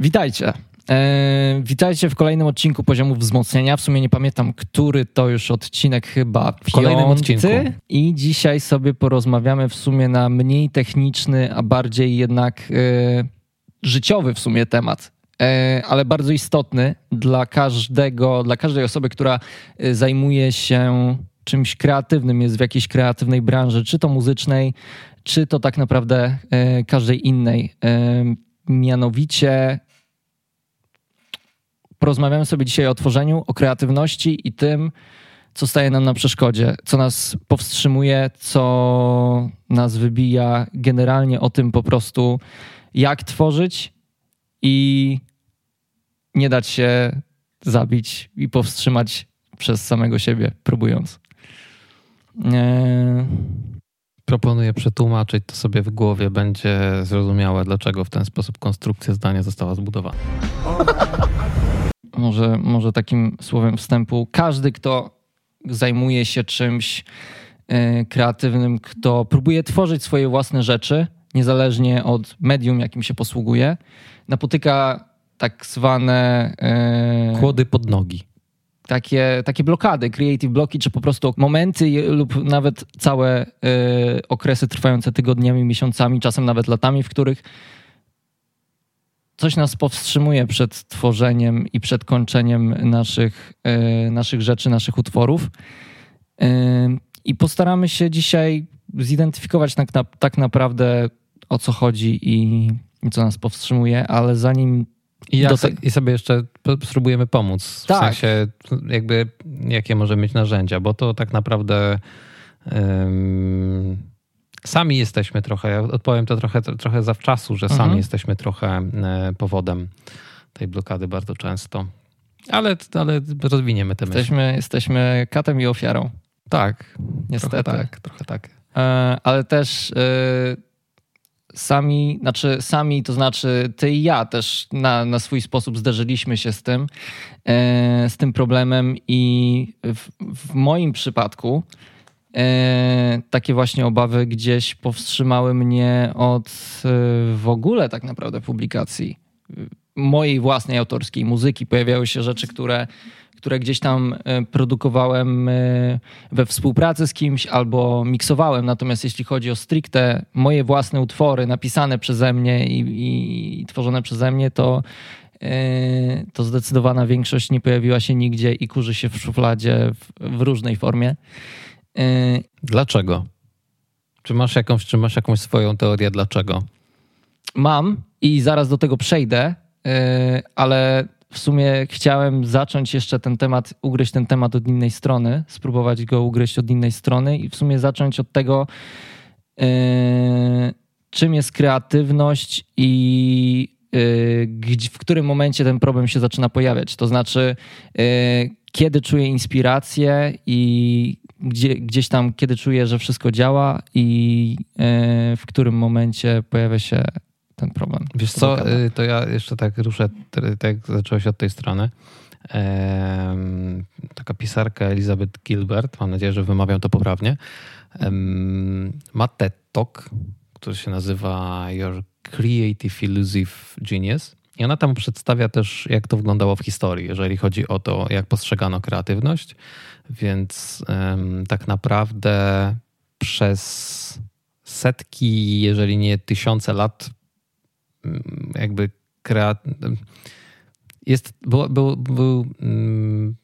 Witajcie. E, witajcie w kolejnym odcinku Poziomów Wzmocnienia. W sumie nie pamiętam, który to już odcinek, chyba w kolejnym odcinku. I dzisiaj sobie porozmawiamy w sumie na mniej techniczny, a bardziej jednak e, życiowy w sumie temat. E, ale bardzo istotny dla każdego, dla każdej osoby, która e, zajmuje się czymś kreatywnym, jest w jakiejś kreatywnej branży, czy to muzycznej, czy to tak naprawdę e, każdej innej. Mianowicie porozmawiamy sobie dzisiaj o tworzeniu, o kreatywności i tym, co staje nam na przeszkodzie, co nas powstrzymuje, co nas wybija, generalnie o tym po prostu, jak tworzyć i nie dać się zabić i powstrzymać przez samego siebie, próbując. Eee... Proponuję przetłumaczyć to sobie w głowie, będzie zrozumiałe, dlaczego w ten sposób konstrukcja zdania została zbudowana. Może, może takim słowem wstępu, każdy, kto zajmuje się czymś e, kreatywnym, kto próbuje tworzyć swoje własne rzeczy, niezależnie od medium, jakim się posługuje, napotyka tak zwane. E, Kłody pod nogi. Takie, takie blokady, creative bloki, czy po prostu momenty lub nawet całe e, okresy trwające tygodniami, miesiącami, czasem nawet latami, w których coś nas powstrzymuje przed tworzeniem i przed kończeniem naszych, e, naszych rzeczy, naszych utworów. I postaramy się dzisiaj zidentyfikować tak, na, tak naprawdę o co chodzi i, i co nas powstrzymuje, ale zanim i, ja te... I sobie jeszcze spróbujemy pomóc. W tak. sensie, jakby, jakie może mieć narzędzia, bo to tak naprawdę um, sami jesteśmy trochę, ja odpowiem to trochę, trochę zawczasu, że sami mhm. jesteśmy trochę e, powodem tej blokady bardzo często. Ale, ale rozwiniemy te jesteśmy, myśli. Jesteśmy katem i ofiarą. Tak, niestety. Trochę tak, trochę tak. E, ale też e, sami, znaczy sami, to znaczy ty i ja też na, na swój sposób zderzyliśmy się z tym, z tym problemem i w, w moim przypadku takie właśnie obawy gdzieś powstrzymały mnie od e, w ogóle tak naprawdę publikacji mojej własnej autorskiej muzyki. Pojawiały się rzeczy, które które gdzieś tam e, produkowałem e, we współpracy z kimś albo miksowałem. Natomiast jeśli chodzi o stricte moje własne utwory napisane przeze mnie i, i, i tworzone przeze mnie, to, e, to zdecydowana większość nie pojawiła się nigdzie i kurzy się w szufladzie w, w różnej formie. Dlaczego? Czy masz, jakąś, czy masz jakąś swoją teorię dlaczego? Mam i zaraz do tego przejdę, ale w sumie chciałem zacząć jeszcze ten temat, ugryźć ten temat od innej strony, spróbować go ugryźć od innej strony i w sumie zacząć od tego, yy, czym jest kreatywność i yy, w którym momencie ten problem się zaczyna pojawiać. To znaczy, yy, kiedy czuję inspirację i gdzie, gdzieś tam, kiedy czuję, że wszystko działa i yy, w którym momencie pojawia się ten problem. Wiesz co, y, to ja jeszcze tak ruszę, tak zaczęło się od tej strony. taka pisarka Elizabeth Gilbert, mam nadzieję, że wymawiam to poprawnie, ma TED Talk, który się nazywa Your Creative Illusive Genius. I ona tam przedstawia też, jak to wyglądało w historii, jeżeli chodzi o to, jak postrzegano kreatywność. Więc tak naprawdę przez setki, jeżeli nie tysiące lat jakby kreat... Jest, był, był, był, mm,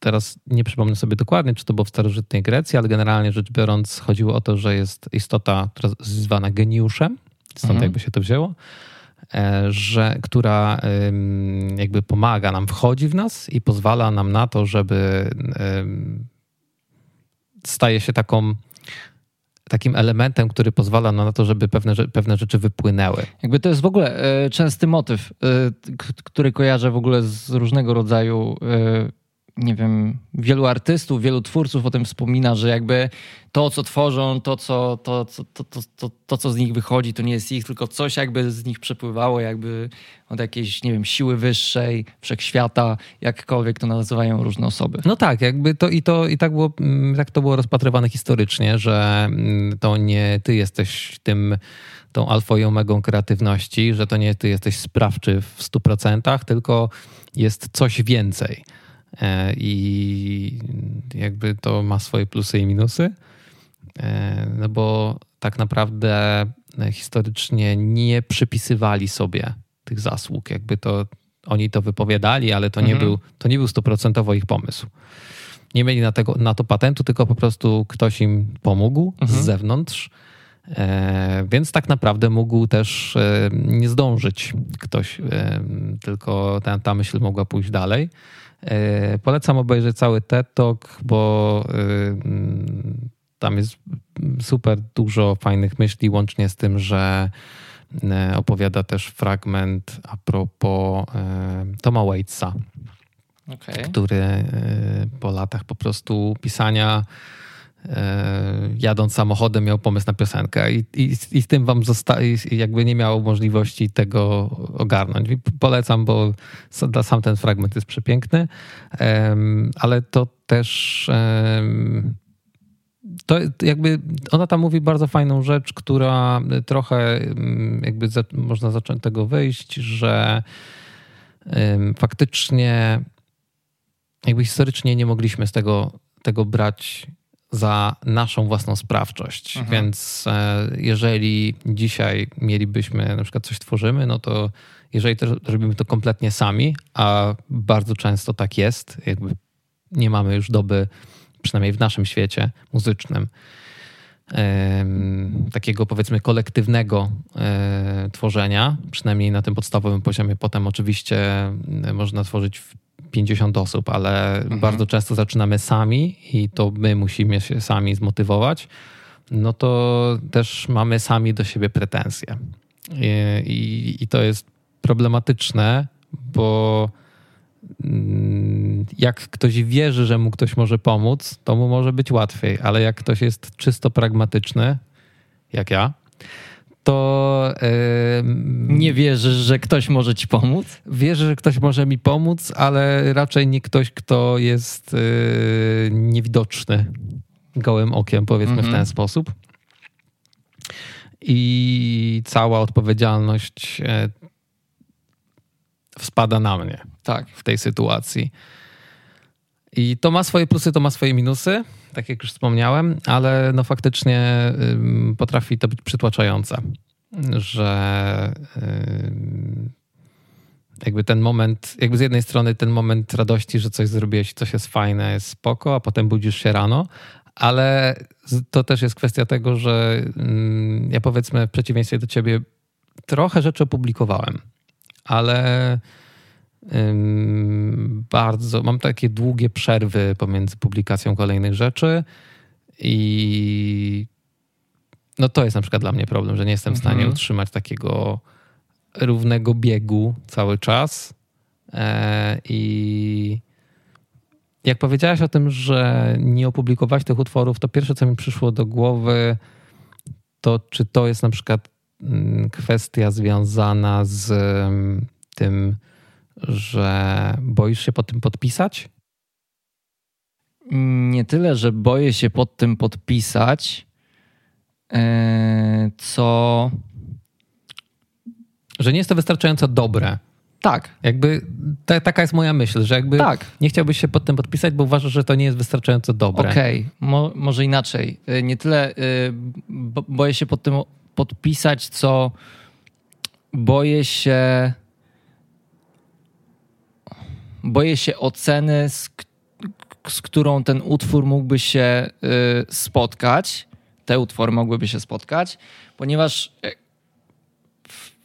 teraz nie przypomnę sobie dokładnie, czy to było w starożytnej Grecji, ale generalnie rzecz biorąc chodziło o to, że jest istota, która jest zwana geniuszem, stąd mhm. jakby się to wzięło, że, która jakby pomaga nam, wchodzi w nas i pozwala nam na to, żeby staje się taką takim elementem, który pozwala na to, żeby pewne, pewne rzeczy wypłynęły. Jakby to jest w ogóle e, częsty motyw, e, który kojarzę w ogóle z różnego rodzaju e, nie wiem, wielu artystów, wielu twórców o tym wspomina, że jakby to, co tworzą, to, co, to, to, to, to, to, co z nich wychodzi, to nie jest ich, tylko coś jakby z nich przepływało, jakby od jakiejś, nie wiem, siły wyższej, wszechświata, jakkolwiek to nazywają różne osoby. No tak, jakby to i to i tak było, mm, tak to było rozpatrywane historycznie, że mm, to nie ty jesteś tym tą alfą i omegą kreatywności, że to nie ty jesteś sprawczy w 100%, tylko jest coś więcej. E, I jakby to ma swoje plusy i minusy. E, no bo tak naprawdę historycznie nie przypisywali sobie tych zasług. Jakby to oni to wypowiadali, ale to nie, mhm. był, to nie był stuprocentowo ich pomysł. Nie mieli na, tego, na to patentu, tylko po prostu ktoś im pomógł mhm. z zewnątrz. E, więc tak naprawdę mógł też e, nie zdążyć ktoś, e, tylko ta, ta myśl mogła pójść dalej. E, polecam obejrzeć cały TED Talk, bo e, tam jest super dużo fajnych myśli, łącznie z tym, że e, opowiada też fragment a propos Toma Waitsa, okay. który po latach po prostu pisania jadąc samochodem miał pomysł na piosenkę i, i, i z tym wam zostaje, jakby nie miał możliwości tego ogarnąć. Polecam, bo sam ten fragment jest przepiękny, ale to też to jakby ona tam mówi bardzo fajną rzecz, która trochę jakby za, można zacząć tego wyjść, że faktycznie jakby historycznie nie mogliśmy z tego, tego brać za naszą własną sprawczość. Mhm. Więc e, jeżeli dzisiaj mielibyśmy, na przykład coś tworzymy, no to jeżeli to robimy to kompletnie sami, a bardzo często tak jest, jakby nie mamy już doby przynajmniej w naszym świecie muzycznym, takiego powiedzmy kolektywnego e, tworzenia, przynajmniej na tym podstawowym poziomie. Potem oczywiście e, można tworzyć w 50 osób, ale mhm. bardzo często zaczynamy sami i to my musimy się sami zmotywować. No to też mamy sami do siebie pretensje. I, i, i to jest problematyczne, bo Mm, jak ktoś wierzy, że mu ktoś może pomóc, to mu może być łatwiej, ale jak ktoś jest czysto pragmatyczny, jak ja, to. Yy, nie wierzysz, że ktoś może ci pomóc? Wierzę, że ktoś może mi pomóc, ale raczej nie ktoś, kto jest yy, niewidoczny gołym okiem, powiedzmy mm -hmm. w mhm. ten sposób. I cała odpowiedzialność e, spada na mnie tak. w tej sytuacji. I to ma swoje plusy, to ma swoje minusy, tak jak już wspomniałem, ale no faktycznie potrafi to być przytłaczające, że jakby ten moment, jakby z jednej strony ten moment radości, że coś zrobiłeś, coś jest fajne, jest spoko, a potem budzisz się rano, ale to też jest kwestia tego, że ja powiedzmy w przeciwieństwie do ciebie trochę rzeczy opublikowałem, ale bardzo, mam takie długie przerwy pomiędzy publikacją kolejnych rzeczy i no to jest na przykład dla mnie problem, że nie jestem w stanie mhm. utrzymać takiego równego biegu cały czas. E, I jak powiedziałaś o tym, że nie opublikowałeś tych utworów, to pierwsze, co mi przyszło do głowy, to czy to jest na przykład mm, kwestia związana z tym, że boisz się pod tym podpisać? Nie tyle, że boję się pod tym podpisać, e, co. Że nie jest to wystarczająco dobre. Tak. Jakby ta, taka jest moja myśl, że jakby tak. nie chciałbyś się pod tym podpisać, bo uważasz, że to nie jest wystarczająco dobre. Okej, okay. Mo, może inaczej. E, nie tyle e, boję się pod tym podpisać, co boję się boję się oceny, z, z którą ten utwór mógłby się y, spotkać. Te utwory mogłyby się spotkać, ponieważ e,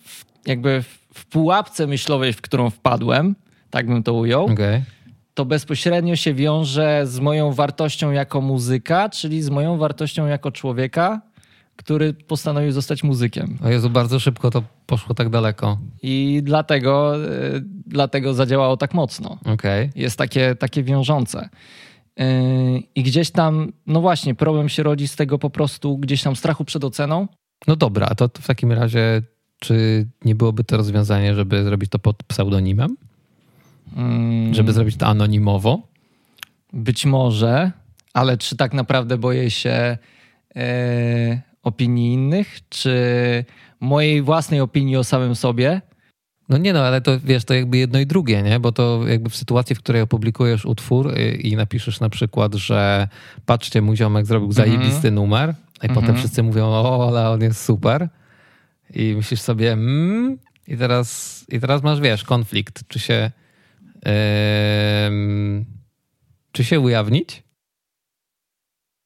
w, jakby w pułapce myślowej, w którą wpadłem, tak bym to ujął, okay. to bezpośrednio się wiąże z moją wartością jako muzyka, czyli z moją wartością jako człowieka, który postanowił zostać muzykiem. O Jezu, bardzo szybko to poszło tak daleko. I dlatego y, dlatego zadziałało tak mocno. Okay. Jest takie, takie wiążące. Yy, I gdzieś tam, no właśnie, problem się rodzi z tego po prostu gdzieś tam strachu przed oceną. No dobra, a to w takim razie, czy nie byłoby to rozwiązanie, żeby zrobić to pod pseudonimem? Hmm. Żeby zrobić to anonimowo? Być może, ale czy tak naprawdę boję się e, opinii innych, czy mojej własnej opinii o samym sobie? No nie no, ale to wiesz, to jakby jedno i drugie, nie? Bo to jakby w sytuacji, w której opublikujesz utwór i, i napiszesz na przykład, że patrzcie, mój ziomek zrobił mhm. zajebisty mm -hmm. numer, i potem mhm. wszyscy mówią, o, ale on jest super. I myślisz sobie, mm, i teraz, i teraz masz, wiesz, konflikt, czy się, yy, czy się ujawnić?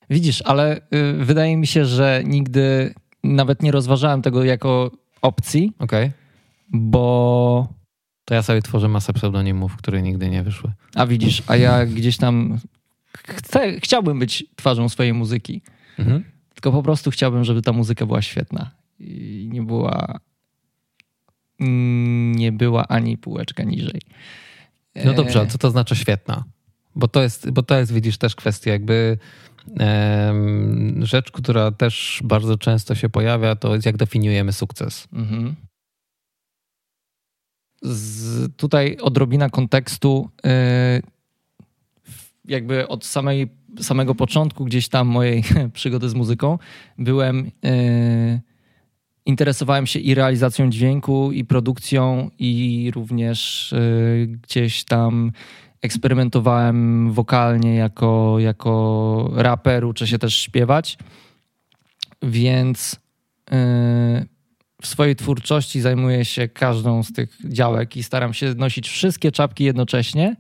Widzisz, ale y, wydaje mi się, że nigdy nawet nie rozważałem tego jako opcji. Okej. Okay. Bo. To ja sobie tworzę masę pseudonimów, które nigdy nie wyszły. A widzisz, a ja gdzieś tam chcę, chciałbym być twarzą swojej muzyki. Mhm. Tylko po prostu chciałbym, żeby ta muzyka była świetna. I nie była. Nie była ani półeczka niżej. No dobrze, ale co to znaczy świetna? Bo to jest, bo to jest widzisz, też kwestia jakby rzecz, która też bardzo często się pojawia, to jest jak definiujemy sukces. Mhm. Z, tutaj odrobina kontekstu. Y, jakby od samej, samego początku gdzieś tam mojej przygody z muzyką byłem. Y, interesowałem się i realizacją dźwięku, i produkcją, i również y, gdzieś tam eksperymentowałem wokalnie jako, jako raper, uczę się też śpiewać. Więc yy, w swojej twórczości zajmuję się każdą z tych działek i staram się nosić wszystkie czapki jednocześnie.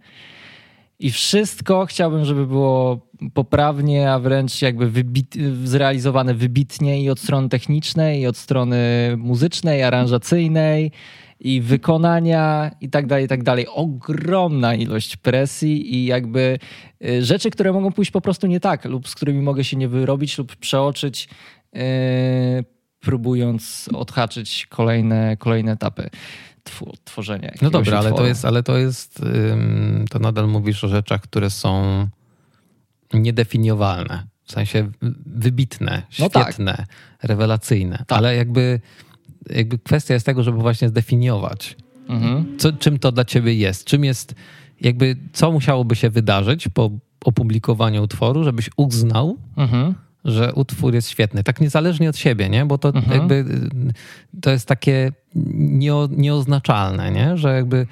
I wszystko chciałbym, żeby było poprawnie, a wręcz jakby wybit, zrealizowane wybitnie i od strony technicznej, i od strony muzycznej, aranżacyjnej i wykonania i tak dalej, i tak dalej. Ogromna ilość presji i jakby y, rzeczy, które mogą pójść po prostu nie tak lub z którymi mogę się nie wyrobić lub przeoczyć, yy, próbując odhaczyć kolejne, kolejne etapy tworzenia. No dobra, ale to jest, ale to jest, to nadal mówisz o rzeczach, które są niedefiniowalne. W sensie wybitne, świetne, no tak. rewelacyjne. Tak. Ale jakby jakby kwestia jest tego, żeby właśnie zdefiniować, mhm. co, czym to dla ciebie jest. Czym jest, jakby, co musiałoby się wydarzyć po opublikowaniu utworu, żebyś uznał, mhm. Że utwór jest świetny. Tak niezależnie od siebie, nie? Bo to mhm. jakby to jest takie nieo, nieoznaczalne, nie? Że jakby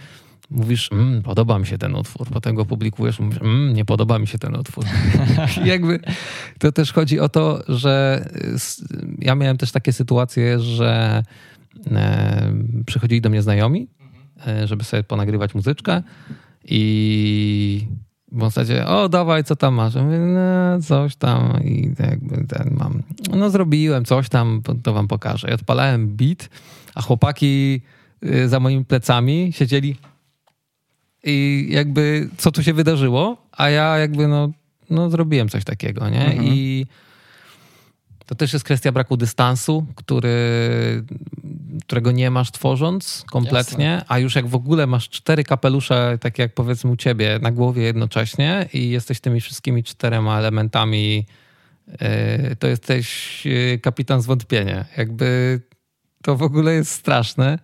mówisz, mmm, podoba mi się ten utwór, potem go publikujesz, mówisz, mmm, nie podoba mi się ten utwór. jakby to też chodzi o to, że ja miałem też takie sytuacje, że e, przychodzili do mnie znajomi, e, żeby sobie ponagrywać muzyczkę i w zasadzie, o dawaj, co tam masz? Ja mówię, no, coś tam i jakby ten mam. No zrobiłem coś tam, to wam pokażę. I odpalałem beat, a chłopaki y, za moimi plecami siedzieli, i jakby co tu się wydarzyło, a ja jakby no, no zrobiłem coś takiego, nie? Mhm. I to też jest kwestia braku dystansu, który, którego nie masz tworząc kompletnie, Jasne. a już jak w ogóle masz cztery kapelusze, takie jak powiedzmy u ciebie, na głowie jednocześnie i jesteś tymi wszystkimi czterema elementami, yy, to jesteś yy, kapitan zwątpienia. Jakby to w ogóle jest straszne,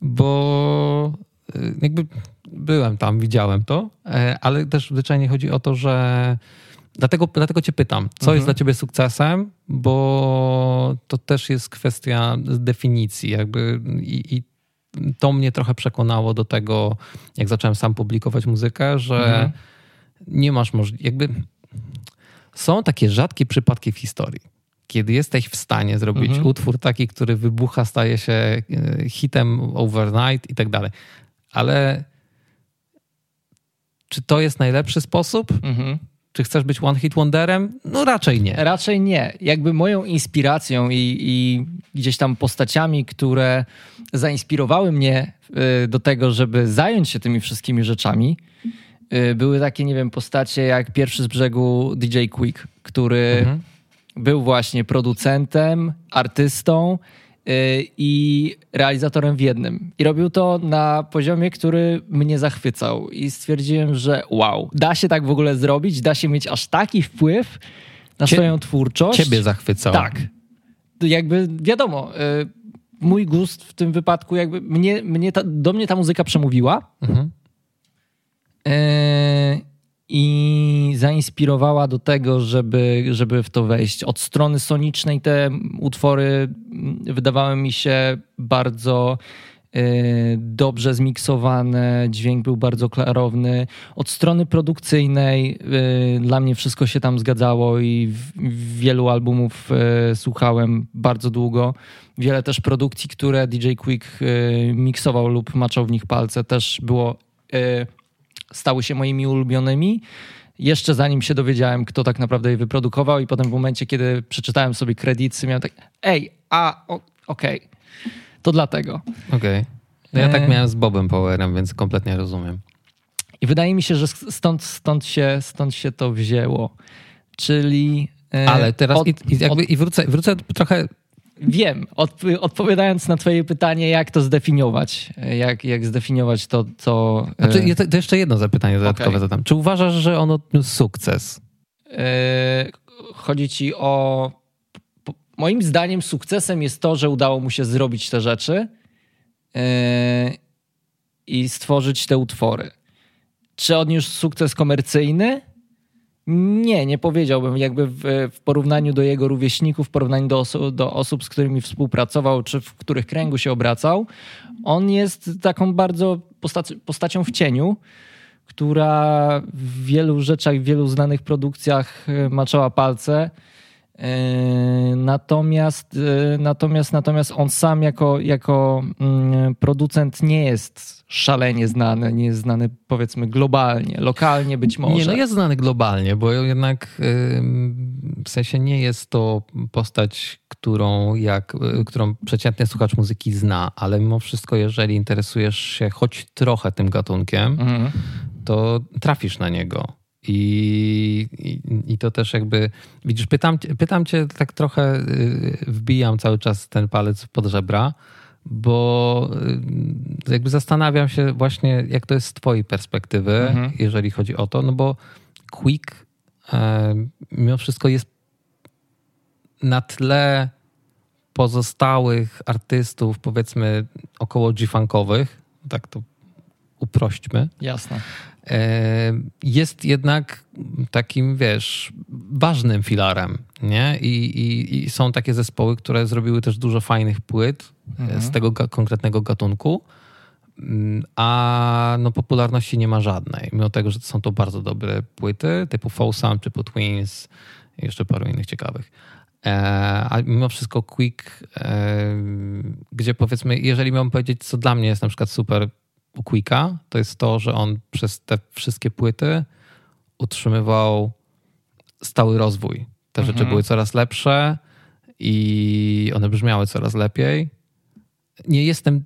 bo yy, jakby byłem tam, widziałem to, ale też zwyczajnie chodzi o to, że dlatego, dlatego cię pytam, co mhm. jest dla ciebie sukcesem, bo to też jest kwestia definicji jakby i, i to mnie trochę przekonało do tego, jak zacząłem sam publikować muzykę, że mhm. nie masz możliwości, jakby są takie rzadkie przypadki w historii, kiedy jesteś w stanie zrobić mhm. utwór taki, który wybucha, staje się e, hitem overnight i tak dalej. Ale czy to jest najlepszy sposób? Mhm. Czy chcesz być one hit wonderem? No raczej nie. Raczej nie. Jakby moją inspiracją i, i gdzieś tam postaciami, które zainspirowały mnie y, do tego, żeby zająć się tymi wszystkimi rzeczami, y, były takie, nie wiem, postacie jak pierwszy z brzegu DJ Quick, który mhm. był właśnie producentem, artystą i realizatorem w jednym. I robił to na poziomie, który mnie zachwycał. I stwierdziłem, że wow, da się tak w ogóle zrobić, da się mieć aż taki wpływ na Cie, swoją twórczość. Ciebie zachwycał. Tak. Jakby wiadomo, mój gust w tym wypadku, jakby mnie, mnie ta, do mnie ta muzyka przemówiła. Mhm. I zainspirowała do tego, żeby, żeby w to wejść. Od strony sonicznej te utwory wydawały mi się bardzo e, dobrze zmiksowane, dźwięk był bardzo klarowny. Od strony produkcyjnej e, dla mnie wszystko się tam zgadzało i wielu albumów e, słuchałem bardzo długo. Wiele też produkcji, które DJ Quick miksował lub maczał w nich palce, też było stały się moimi ulubionymi. Jeszcze zanim się dowiedziałem, kto tak naprawdę je wyprodukował, i potem w momencie, kiedy przeczytałem sobie kredyty, miałem tak, ej, a, okej, okay. to dlatego. Okej. Okay. No ja tak e, miałem z Bobem Powerem, więc kompletnie rozumiem. I wydaje mi się, że stąd, stąd, się, stąd się to wzięło. Czyli. E, Ale teraz od, i, i, jakby, od... i wrócę, wrócę trochę Wiem, odpowiadając na twoje pytanie, jak to zdefiniować, jak, jak zdefiniować to, co... Znaczy, e, to jeszcze jedno zapytanie dodatkowe okay. zadam. Czy uważasz, że on odniósł sukces? E, chodzi ci o... Moim zdaniem sukcesem jest to, że udało mu się zrobić te rzeczy e, i stworzyć te utwory. Czy odniósł sukces komercyjny? Nie, nie powiedziałbym. Jakby w, w, porównaniu do jego rówieśników, w porównaniu do, oso do, osób, z którymi współpracował, czy w których kręgu się obracał, on jest taką bardzo postaci postacią w cieniu, która w wielu rzeczach, w wielu znanych produkcjach e, maczała palce. E, natomiast, e, natomiast, natomiast on sam jako, jako mm, producent nie jest szalenie znany, nie jest znany powiedzmy globalnie, lokalnie być może. Nie, no jest znany globalnie, bo jednak w sensie nie jest to postać, którą, jak, y, którą przeciętny słuchacz muzyki zna, ale mimo wszystko, jeżeli interesujesz się choć trochę tym gatunkiem, mhm. to trafisz na niego. I, i, I, to też jakby, widzisz, pytam, pytam cię, tak trochę y, wbijam cały czas ten palec pod żebra, bo y, jakby zastanawiam się właśnie, jak to jest z twojej perspektywy, mhm. jeżeli chodzi o to, no bo Quick e, mimo wszystko jest na tle pozostałych artystów, powiedzmy około G-funkowych, tak to uprośćmy. Jasne. E, jest jednak takim, wiesz, ważnym filarem, nie? I, i, i są takie zespoły, które zrobiły też dużo fajnych płyt e, mhm. z tego ga konkretnego gatunku, mm, a no popularności nie ma żadnej, mimo tego, że są to bardzo dobre płyty, typu Folsam, typu Twins i jeszcze paru innych ciekawych. E, a mimo wszystko Quick, gdzie powiedzmy, jeżeli miałbym powiedzieć, co dla mnie jest na przykład super u Quicka, to jest to, że on przez te wszystkie płyty utrzymywał stały rozwój. Te mhm. rzeczy były coraz lepsze i one brzmiały coraz lepiej. Nie jestem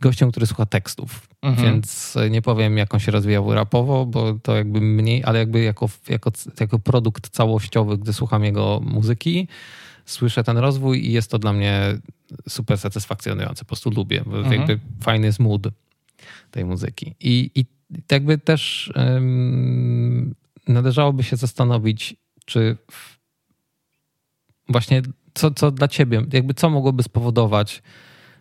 gościem, który słucha tekstów, mhm. więc nie powiem, jak on się rozwijał rapowo, bo to jakby mniej, ale jakby jako, jako, jako produkt całościowy, gdy słucham jego muzyki, słyszę ten rozwój i jest to dla mnie super satysfakcjonujące. Po prostu lubię. Mhm. Jakby fajny jest mood tej muzyki. I, i jakby też um, należałoby się zastanowić, czy w, właśnie co, co dla ciebie, jakby co mogłoby spowodować,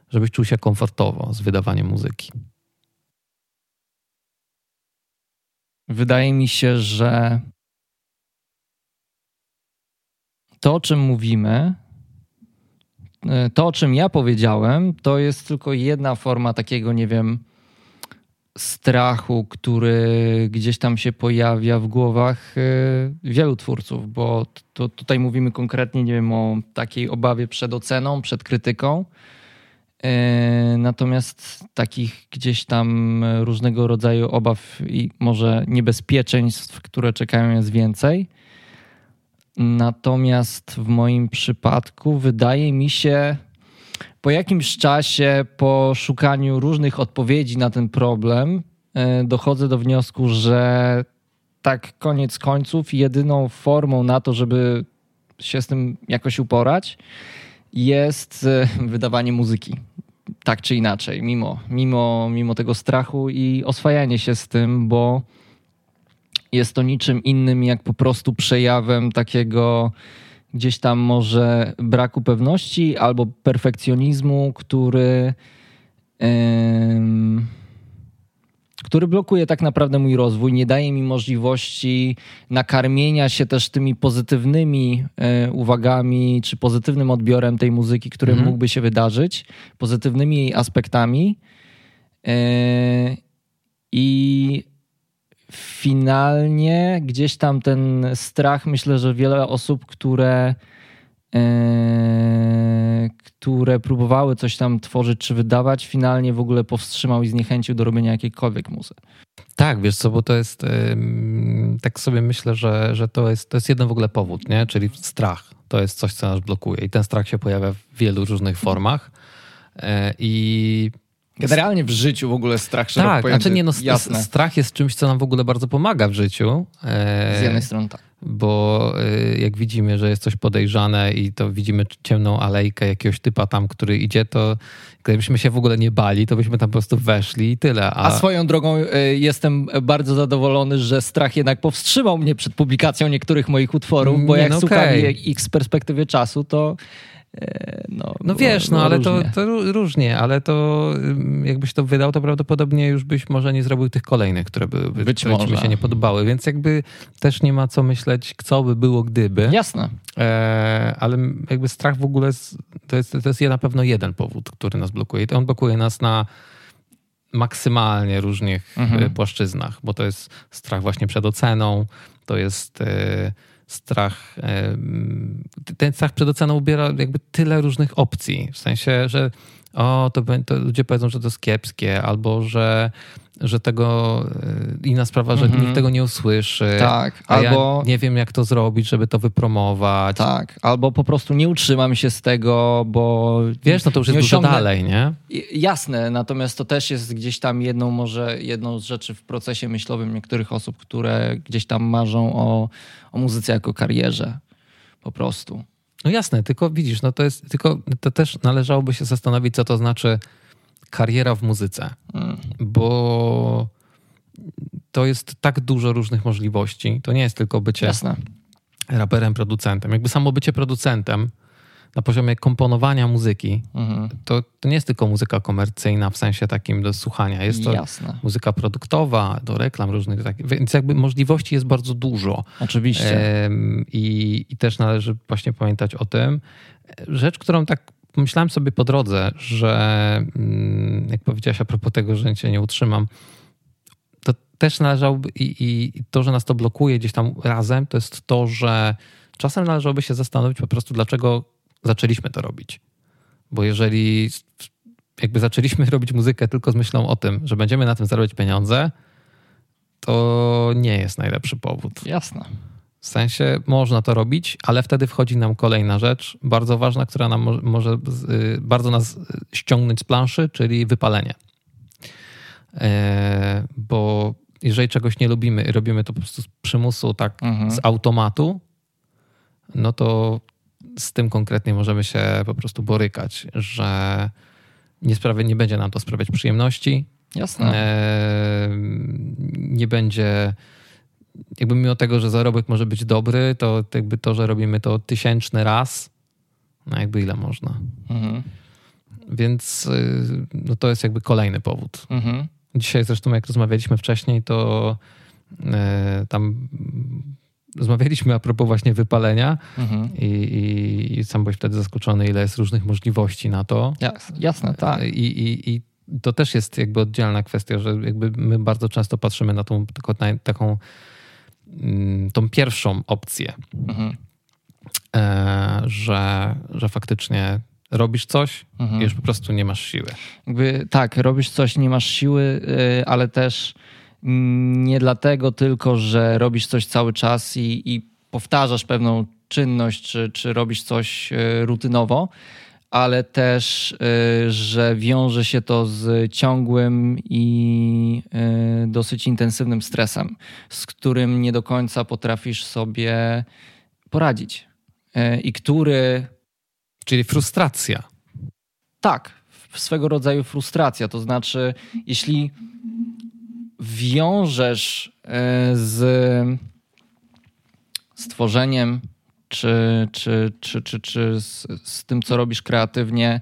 żebyś czuł się komfortowo z wydawaniem muzyki? Wydaje mi się, że to, o czym mówimy, to, o czym ja powiedziałem, to jest tylko jedna forma takiego, nie wiem, strachu, który gdzieś tam się pojawia w głowach e, wielu twórców, bo to, tutaj mówimy konkretnie, nie wiem, o takiej obawie przed oceną, przed krytyką. E, natomiast takich gdzieś tam różnego rodzaju obaw i może niebezpieczeństw, które czekają, jest więcej. Natomiast w moim przypadku wydaje mi się, po jakimś czasie, po szukaniu różnych odpowiedzi na ten problem, e, dochodzę do wniosku, że tak koniec końców jedyną formą na to, żeby się z tym jakoś uporać, jest wydawanie muzyki. Tak czy inaczej, mimo, mimo, mimo tego strachu i oswajanie się z tym, bo jest to niczym innym jak po prostu przejawem takiego gdzieś tam może braku pewności albo perfekcjonizmu, który. Yy, który blokuje tak naprawdę mój rozwój, nie daje mi możliwości nakarmienia się też tymi pozytywnymi e, uwagami czy pozytywnym odbiorem tej muzyki, który mhm. mógłby się wydarzyć, pozytywnymi jej aspektami. E, I finalnie gdzieś tam ten strach, myślę, że wiele osób, które e, które próbowały coś tam tworzyć czy wydawać, finalnie w ogóle powstrzymał i zniechęcił do robienia jakiejkolwiek muzy. Tak, wiesz co, bo to jest, tak sobie myślę, że, że to, jest, to jest jeden w ogóle powód, nie? czyli strach. To jest coś, co nas blokuje i ten strach się pojawia w wielu różnych formach e, i Generalnie w życiu w ogóle strach szeroko Tak, pojęty. znaczy nie, no, Jasne. strach jest czymś, co nam w ogóle bardzo pomaga w życiu. Z jednej strony tak. Bo e, jak widzimy, że jest coś podejrzane i to widzimy ciemną alejkę jakiegoś typa tam, który idzie, to gdybyśmy się w ogóle nie bali, to byśmy tam po prostu weszli i tyle. A, A swoją drogą e, jestem bardzo zadowolony, że strach jednak powstrzymał mnie przed publikacją niektórych moich utworów, bo nie, jak no słucham okay. ich z perspektywy czasu, to E, no, no wiesz, no ale to, to, różnie, ale to jakbyś to wydał, to prawdopodobnie już byś może nie zrobił tych kolejnych, które by, by Być które ci się nie podobały, więc jakby też nie ma co myśleć, co by było gdyby. Jasne. E, ale jakby strach w ogóle to jest, to jest na pewno jeden powód, który nas blokuje i on blokuje nas na maksymalnie różnych mhm. E, płaszczyznach, bo to jest strach właśnie przed oceną, to jest... E, strach, ten strach przed oceną ubiera jakby tyle różnych opcji. W sensie, że o, to, to ludzie powiedzą, że to jest kiepskie, albo że że tego e, inna sprawa, że mm -hmm. nikt tego nie usłyszy. Tak, albo ja nie wiem, jak to zrobić, żeby to wypromować. Tak, albo po prostu nie utrzymam się z tego, bo. Wiesz, no to już jest osiągnę... dużo dalej, nie? Jasne, natomiast to też jest gdzieś tam jedną, może jedną z rzeczy w procesie myślowym niektórych osób, które gdzieś tam marzą o, o muzyce jako karierze. Po prostu. No jasne, tylko widzisz, no to jest, tylko to też należałoby się zastanowić, co to znaczy kariera w muzyce, mm. bo to jest tak dużo różnych możliwości. To nie jest tylko bycie Jasne. raperem, producentem. Jakby samo bycie producentem na poziomie komponowania muzyki, mhm. to, to nie jest tylko muzyka komercyjna w sensie takim do słuchania. Jest to Jasne. muzyka produktowa, do reklam różnych. Tak, więc jakby możliwości jest bardzo dużo. Oczywiście. I, I też należy właśnie pamiętać o tym. Rzecz, którą tak pomyślałem sobie po drodze, że mm, jak powiedziałaś a propos tego, że cię nie utrzymam, to też należałoby i, i to, że nas to blokuje gdzieś tam razem, to jest to, że czasem należałoby się zastanowić po prostu, dlaczego zaczęliśmy to robić. Bo jeżeli jakby zaczęliśmy robić muzykę tylko z myślą o tym, że będziemy na tym zarabiać pieniądze, to nie jest najlepszy powód. Jasne. W sensie można to robić, ale wtedy wchodzi nam kolejna rzecz, bardzo ważna, która nam może y, bardzo nas ściągnąć z planszy, czyli wypalenie. E, bo jeżeli czegoś nie lubimy i robimy to po prostu z przymusu, tak mhm. z automatu, no to z tym konkretnie możemy się po prostu borykać, że nie, nie będzie nam to sprawiać przyjemności. Jasne. E, nie będzie jakby mimo tego, że zarobek może być dobry, to jakby to, że robimy to tysięczny raz, no jakby ile można. Mhm. Więc y, no to jest jakby kolejny powód. Mhm. Dzisiaj zresztą jak rozmawialiśmy wcześniej, to y, tam rozmawialiśmy a propos właśnie wypalenia mhm. i, i, i, sam byłeś wtedy zaskoczony, ile jest różnych możliwości na to. Jasne, jasne tak. I, i, I to też jest jakby oddzielna kwestia, że jakby my bardzo często patrzymy na tą na taką Mm, tą pierwszą opcję, mhm. E, że, że faktycznie robisz coś mhm. i już po prostu nie masz siły. Jakby, tak, robisz coś, nie masz siły, y, ale też nie dlatego tylko, że robisz coś cały czas i, i powtarzasz pewną czynność, czy, czy robisz coś y, rutynowo, ale też, y, że wiąże się to z ciągłym i y, dosyć intensywnym stresem, z którym nie do końca potrafisz sobie poradzić i który Czyli frustracja. Tak, swego rodzaju frustracja. To znaczy, jeśli wiążesz e, z stworzeniem, czy, czy, czy, czy, czy z, z tym, co robisz kreatywnie,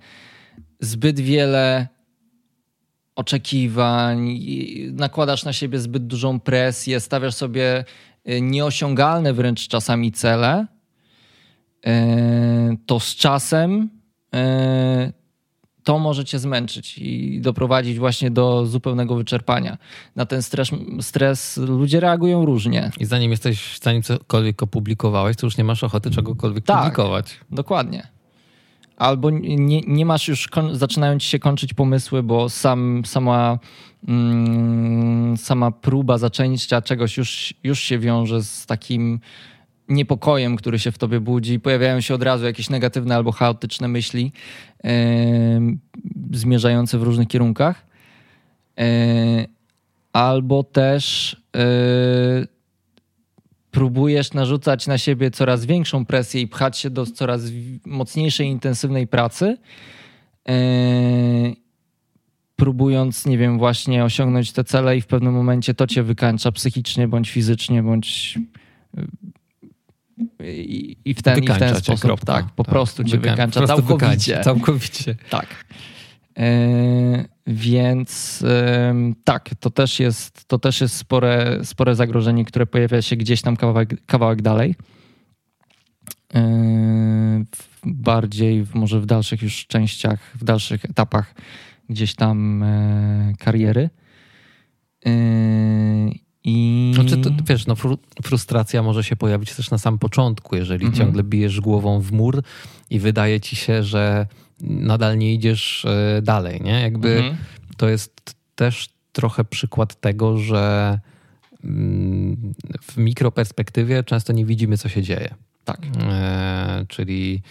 zbyt wiele oczekiwań, nakładasz na siebie zbyt dużą presję, stawiasz sobie e, nieosiągalne wręcz czasami cele, e, to z czasem to może cię zmęczyć i doprowadzić właśnie do zupełnego wyczerpania. Na ten stres, stres ludzie reagują różnie. I zanim jesteś, zanim cokolwiek opublikowałeś, to już nie masz ochoty czegokolwiek tak, publikować. Dokładnie. Albo nie, nie masz już, zaczynają ci się kończyć pomysły, bo sam, sama, mm, sama próba zaczęcia czegoś już, już się wiąże z takim niepokojem, który się w tobie budzi. Pojawiają się od razu jakieś negatywne albo chaotyczne myśli yy, zmierzające w różnych kierunkach. Yy, albo też yy, próbujesz narzucać na siebie coraz większą presję i pchać się do coraz mocniejszej, intensywnej pracy. Próbując, nie wiem, właśnie osiągnąć te cele, i w pewnym momencie to cię wykańcza psychicznie, bądź fizycznie, bądź i, i w ten, i w ten sposób. Kropka. Tak, po tak. prostu cię wykańcza, wykańcza całkowicie. Wykańcza, całkowicie. Tak. E, więc tak, to też jest, to też jest spore, spore zagrożenie, które pojawia się gdzieś tam kawałek, kawałek dalej. E, bardziej w, może w dalszych już częściach, w dalszych etapach gdzieś tam e, kariery. I... Znaczy, to, wiesz, no, frustracja może się pojawić też na sam początku, jeżeli mhm. ciągle bijesz głową w mur i wydaje ci się, że nadal nie idziesz e, dalej, nie? Jakby mhm. to jest też trochę przykład tego, że mm, w mikroperspektywie często nie widzimy, co się dzieje. Tak. E, czyli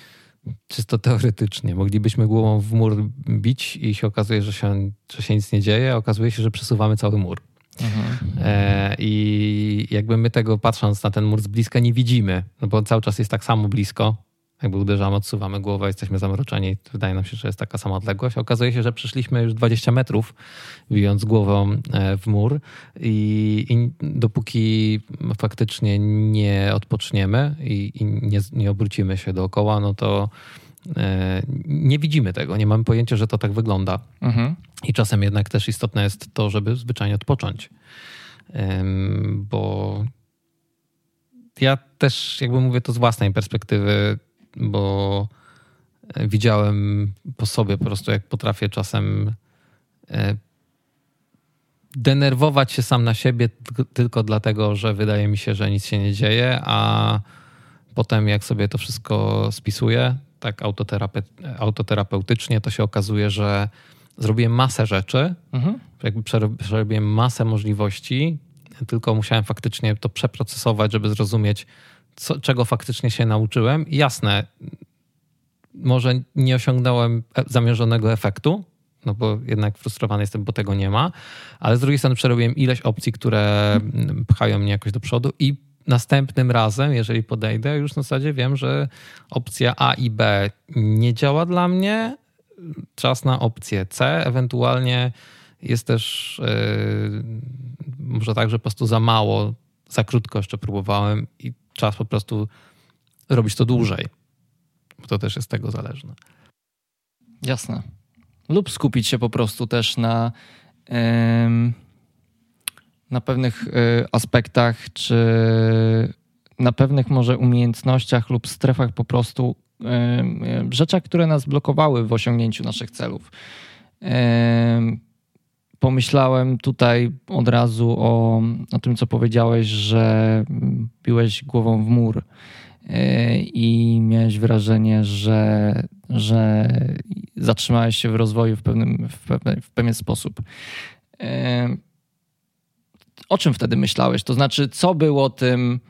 czysto teoretycznie moglibyśmy głową w mur bić i się okazuje, że się, że się nic nie dzieje, a okazuje się, że przesuwamy cały mur. E, I jakby my tego patrząc na ten mur z bliska nie widzimy, no bo cały czas jest tak samo blisko. Jakby uderzamy, odsuwamy głowę, jesteśmy zamroczeni. Wydaje nam się, że jest taka sama odległość. Okazuje się, że przeszliśmy już 20 metrów, wijąc głową e, w mur i, i dopóki faktycznie nie odpoczniemy i, i nie, nie obrócimy się dookoła, no to nie widzimy tego, nie mamy pojęcia, że to tak wygląda. Mhm. I czasem jednak też istotne jest to, żeby zwyczajnie odpocząć. Bo ja też, jakby mówię to z własnej perspektywy, bo widziałem po sobie po prostu, jak potrafię czasem e, denerwować się sam na siebie tylko dlatego, że wydaje mi się, że nic się nie dzieje, a potem jak sobie to wszystko spisuję, tak autoterape, autoterapeutycznie, to się okazuje, że zrobiłem masę rzeczy, mhm. jakby przerobiłem masę możliwości, tylko musiałem faktycznie to przeprocesować, żeby zrozumieć, co, czego faktycznie się nauczyłem. I jasne, może nie osiągnąłem e, zamierzonego efektu, no bo jednak frustrowany jestem, bo tego nie ma, ale z drugiej strony przerobiłem ileś opcji, które pchają mnie jakoś do przodu i następnym razem, jeżeli podejdę, już w zasadzie wiem, że opcja A i B nie działa dla mnie. Czas na opcję C, ewentualnie jest też yy, może tak, że po prostu za mało, za krótko jeszcze próbowałem i czas po prostu robić to dłużej. To też jest tego zależne. Jasne. Lub skupić się po prostu też na. Yy na pewnych y, aspektach, czy na pewnych może umiejętnościach lub strefach po prostu y, y, rzeczach, które nas blokowały w osiągnięciu naszych celów. Pomyślałem tutaj od razu o, o tym, co powiedziałeś, że biłeś głową w mur i miałeś wrażenie, że, że zatrzymałeś się w rozwoju w pewnym, w pewien, w pewien sposób o czym wtedy myślałeś? To znaczy, co było tym,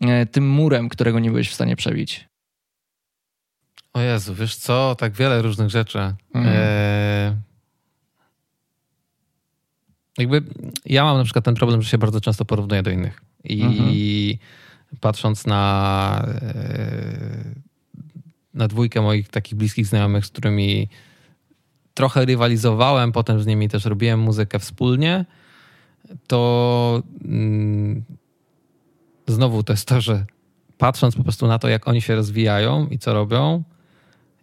e, tym murem, którego nie byłeś w stanie przebić? O Jezu, wiesz co? Tak wiele różnych rzeczy. Mhm. E... Jakby ja mam na przykład ten problem, że się bardzo często porównuję do innych. I mhm. patrząc na e... na dwójkę moich takich bliskich znajomych, z którymi trochę rywalizowałem, potem z nimi też robiłem muzykę wspólnie, to mm, znowu to jest to, że patrząc po prostu na to, jak oni się rozwijają i co robią,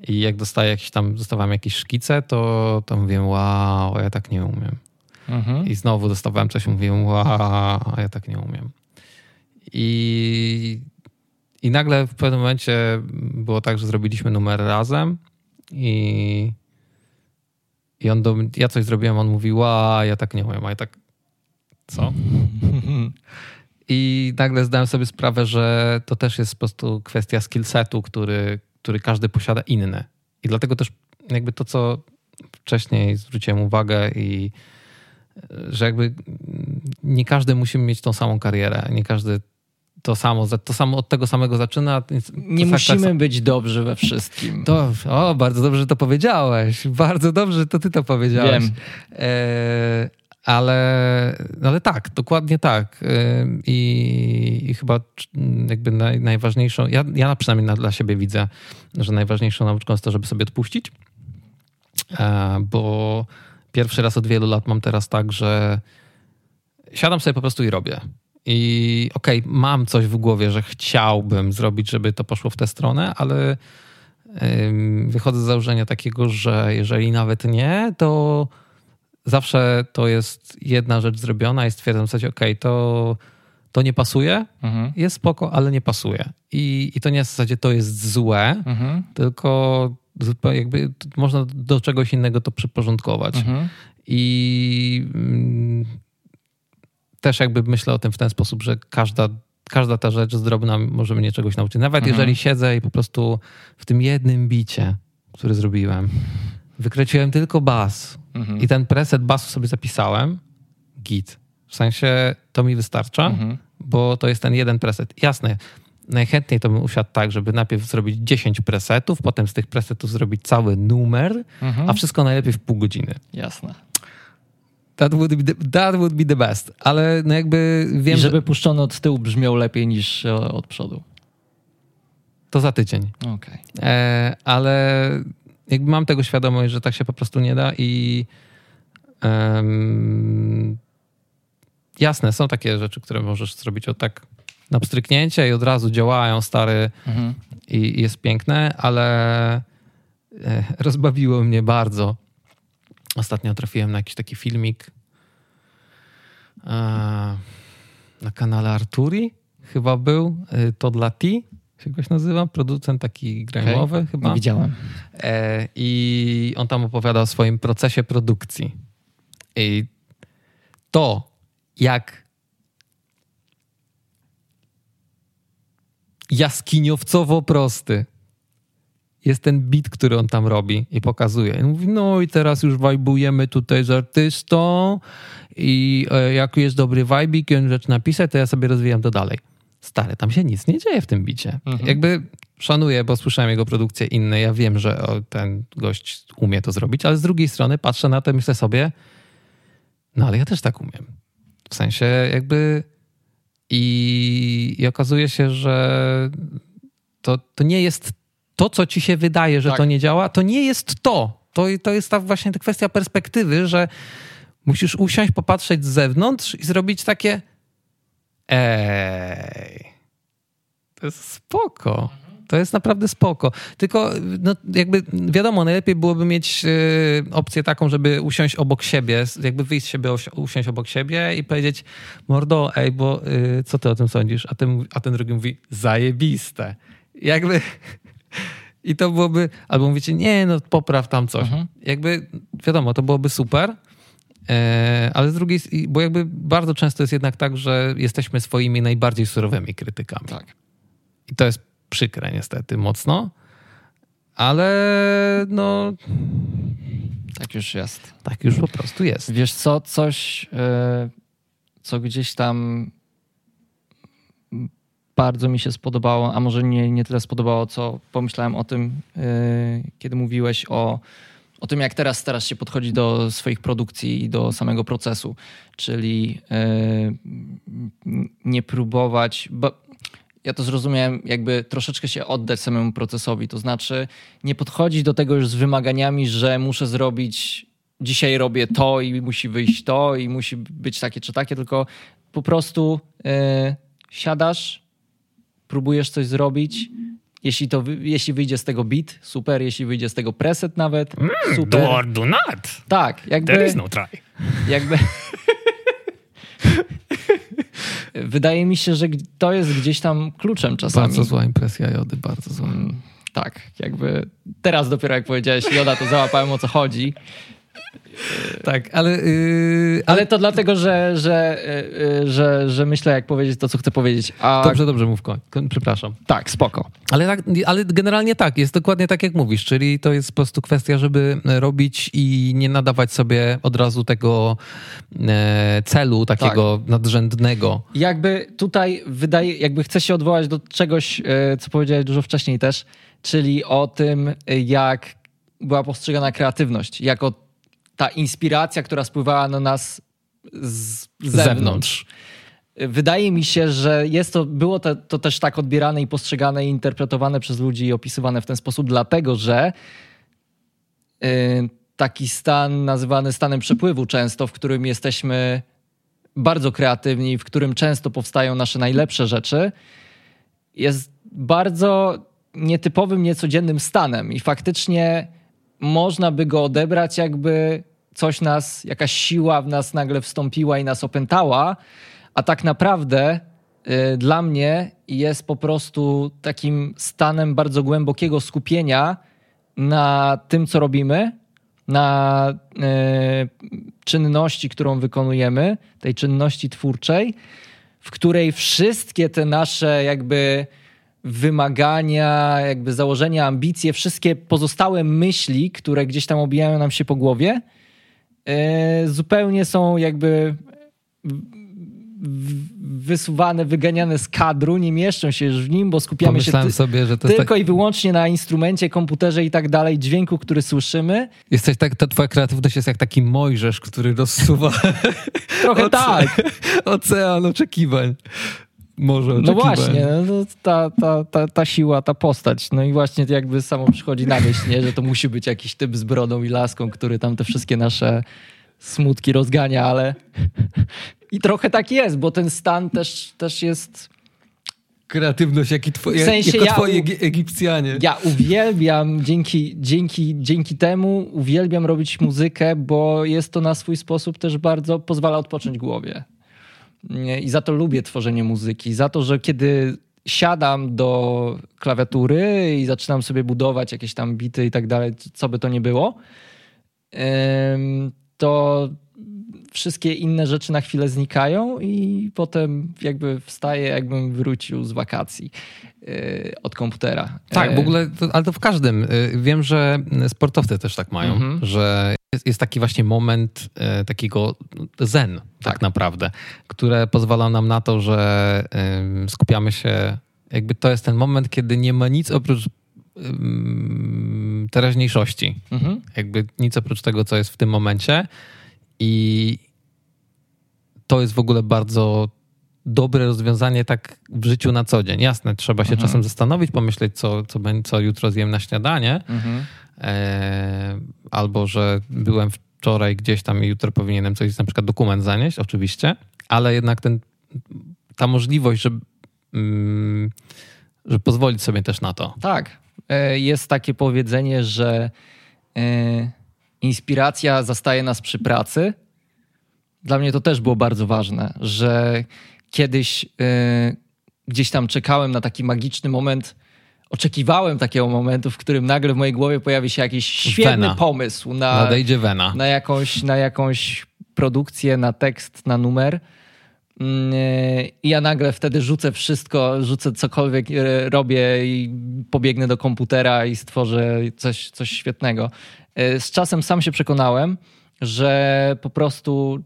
i jak dostaję jakieś tam, dostawałem jakieś szkice, to, to mówię, wow, ja tak nie umiem. Mhm. I znowu dostawałem coś, mówię, wow, ja tak nie umiem. I, I nagle w pewnym momencie było tak, że zrobiliśmy numer razem i, i on do, ja coś zrobiłem, on mówi, wow, ja tak nie umiem, a ja tak, co? I nagle zdałem sobie sprawę, że to też jest po prostu kwestia skillsetu, który, który każdy posiada inny. I dlatego też jakby to, co wcześniej zwróciłem uwagę i że jakby nie każdy musi mieć tą samą karierę, nie każdy to samo, to samo od tego samego zaczyna. Nie tak, musimy tak, być dobrzy we wszystkim. To, o, bardzo dobrze, że to powiedziałeś. Bardzo dobrze, że to ty to powiedziałeś. Wiem. E, ale, ale tak, dokładnie tak. I, i chyba jakby naj, najważniejszą, ja, ja przynajmniej dla siebie widzę, że najważniejszą nauczką jest to, żeby sobie odpuścić, bo pierwszy raz od wielu lat mam teraz tak, że siadam sobie po prostu i robię. I okej, okay, mam coś w głowie, że chciałbym zrobić, żeby to poszło w tę stronę, ale wychodzę z założenia takiego, że jeżeli nawet nie, to zawsze to jest jedna rzecz zrobiona i stwierdzam w zasadzie, okej, okay, to, to nie pasuje, mhm. jest spoko, ale nie pasuje. I, I to nie w zasadzie to jest złe, mhm. tylko jakby można do czegoś innego to przyporządkować. Mhm. I mm, też jakby myślę o tym w ten sposób, że każda, każda ta rzecz zdrobna może mnie czegoś nauczyć. Nawet mhm. jeżeli siedzę i po prostu w tym jednym bicie, który zrobiłem, wykręciłem tylko bas mhm. i ten preset basu sobie zapisałem, git. W sensie to mi wystarcza, mhm. bo to jest ten jeden preset. Jasne, najchętniej to bym usiadł tak, żeby najpierw zrobić 10 presetów, potem z tych presetów zrobić cały numer, mhm. a wszystko najlepiej w pół godziny. Jasne. That would, be the, that would be the best, ale no jakby wiem... I żeby puszczony od tyłu brzmiał lepiej niż e, od przodu. To za tydzień. Okay. E, ale jakby mam tego świadomość, że tak się po prostu nie da i um, jasne, są takie rzeczy, które możesz zrobić o tak na pstryknięcie i od razu działają stary mhm. i, i jest piękne, ale e, rozbawiło mnie bardzo. Ostatnio trafiłem na jakiś taki filmik e, na kanale Arturi, chyba był, e, to dla T się goś nazywa, producent taki gramowy okay. chyba. Nie widziałem. E, I on tam opowiada o swoim procesie produkcji. I to, jak jaskiniowcowo prosty jest ten beat, który on tam robi i pokazuje. I mówi, no i teraz już wajbujemy tutaj z artystą i e, jak jest dobry wajbik i on rzecz napisać, to ja sobie rozwijam to dalej. Stary, tam się nic nie dzieje w tym bicie. Mhm. Jakby szanuję, bo słyszałem jego produkcje inne. Ja wiem, że ten gość umie to zrobić, ale z drugiej strony patrzę na to i myślę sobie, no ale ja też tak umiem. W sensie jakby i, i okazuje się, że to, to nie jest to, co ci się wydaje, że tak. to nie działa, to nie jest to. To, to jest ta właśnie ta kwestia perspektywy, że musisz usiąść, popatrzeć z zewnątrz i zrobić takie ej, to jest spoko. To jest naprawdę spoko. Tylko no, jakby wiadomo, najlepiej byłoby mieć y, opcję taką, żeby usiąść obok siebie, jakby wyjść z siebie, usiąść obok siebie i powiedzieć mordo, ej, bo y, co ty o tym sądzisz? A ten, a ten drugi mówi zajebiste. Jakby... I to byłoby, albo mówicie, nie, no popraw tam coś. Mhm. Jakby, wiadomo, to byłoby super, ale z drugiej, bo jakby bardzo często jest jednak tak, że jesteśmy swoimi najbardziej surowymi krytykami. Tak. I to jest przykre niestety mocno, ale no... Tak już jest. Tak już po prostu jest. Wiesz co, coś, e, co gdzieś tam bardzo mi się spodobało, a może nie, nie tyle spodobało, co pomyślałem o tym, e, kiedy mówiłeś o, o tym, jak teraz starasz się podchodzić do swoich produkcji i do samego procesu, czyli e, nie próbować, bo ja to zrozumiałem, jakby troszeczkę się oddać samemu procesowi. To znaczy, nie podchodzić do tego już z wymaganiami, że muszę zrobić, dzisiaj robię to i musi wyjść to i musi być takie czy takie, tylko po prostu yy, siadasz, próbujesz coś zrobić. Jeśli, to, jeśli wyjdzie z tego beat, super. Jeśli wyjdzie z tego preset nawet, mm, super. Do or do not. Tak, jakby... There is no try. Jakby... Wydaje mi się, że to jest gdzieś tam kluczem czasami. Bardzo zła impresja Jody, bardzo zła. Mm, tak, jakby teraz dopiero jak powiedziałeś Joda, to załapałem o co chodzi. Tak, ale, yy, ale... to dlatego, że, że, yy, że, że myślę, jak powiedzieć to, co chcę powiedzieć. A... Dobrze, dobrze, mów koń. Przepraszam. Tak, spoko. Ale, tak, ale generalnie tak, jest dokładnie tak, jak mówisz, czyli to jest po prostu kwestia, żeby robić i nie nadawać sobie od razu tego e, celu takiego tak. nadrzędnego. Jakby tutaj wydaje, jakby chcę się odwołać do czegoś, e, co powiedziałeś dużo wcześniej też, czyli o tym, jak była postrzegana kreatywność, jako ta inspiracja, która spływała na nas z zewnątrz. Wydaje mi się, że jest to, było to, to, też tak odbierane i postrzegane i interpretowane przez ludzi i opisywane w ten sposób, dlatego że yy, taki stan nazywany stanem przepływu często, w którym jesteśmy bardzo kreatywni, w którym często powstają nasze najlepsze rzeczy, jest bardzo nietypowym, niecodziennym stanem i faktycznie można by go odebrać, jakby coś nas, jakaś siła w nas nagle wstąpiła i nas opętała, a tak naprawdę y, dla mnie jest po prostu takim stanem bardzo głębokiego skupienia na tym, co robimy, na y, czynności, którą wykonujemy, tej czynności twórczej, w której wszystkie te nasze jakby wymagania, jakby założenia, ambicje, wszystkie pozostałe myśli, które gdzieś tam obijają nam się po głowie, e, zupełnie są jakby wysuwane, wyganiane z kadru, nie mieszczą się już w nim, bo skupiamy Pomyślałem się sobie, że tylko tak... i wyłącznie na instrumencie, komputerze i tak dalej, dźwięku, który słyszymy. Jesteś tak, ta twoja kreatywność jest jak taki Mojżesz, który rozsuwa Trochę oce... tak. Ocean oczekiwań może No właśnie, no, ta, ta, ta, ta siła, ta postać. No i właśnie jakby samo przychodzi na myśl, nie? że to musi być jakiś typ z brodą i laską, który tam te wszystkie nasze smutki rozgania, ale i trochę tak jest, bo ten stan też, też jest kreatywność, jak i twoje, w sensie jako ja, Egipcjanie. Ja uwielbiam dzięki, dzięki, dzięki temu uwielbiam robić muzykę, bo jest to na swój sposób też bardzo pozwala odpocząć głowie. I za to lubię tworzenie muzyki. Za to, że kiedy siadam do klawiatury i zaczynam sobie budować jakieś tam bity i tak dalej, co by to nie było, to wszystkie inne rzeczy na chwilę znikają i potem jakby wstaję, jakbym wrócił z wakacji e, od komputera. Tak, w e, ogóle, ale to w każdym. E, wiem, że sportowcy też tak mają, mhm. że jest, jest, taki właśnie moment takiego zen tak. tak naprawdę, które pozwala nam na to, że skupiamy się, jakby to jest ten moment, kiedy nie ma nic oprócz teraźniejszości. Mhm. Jakby nic oprócz tego, co jest w tym momencie. I to jest w ogóle bardzo dobre rozwiązanie tak w życiu na co dzień. Jasne, trzeba się mhm. czasem zastanowić, pomyśleć, co, co, co jutro zjem na śniadanie. Mhm. E, albo, że byłem wczoraj gdzieś tam i jutro powinienem coś, na przykład dokument zanieść, oczywiście, ale jednak ten, ta możliwość, że, mm, że pozwolić sobie też na to. Tak. E, jest takie powiedzenie, że e, inspiracja zastaje nas przy pracy. Dla mnie to też było bardzo ważne, że kiedyś gdzieś tam czekałem na taki magiczny moment. Oczekiwałem takiego momentu, w którym nagle w mojej głowie pojawi się jakiś świetny wena. pomysł na, Nadejdzie wena. na, jakąś, na jakąś produkcję, na tekst, na numer. Mm, I ja nagle wtedy rzucę wszystko, rzucę cokolwiek y, robię i pobiegnę do komputera i stworzę coś, coś świetnego. Y, z czasem sam się przekonałem, że po prostu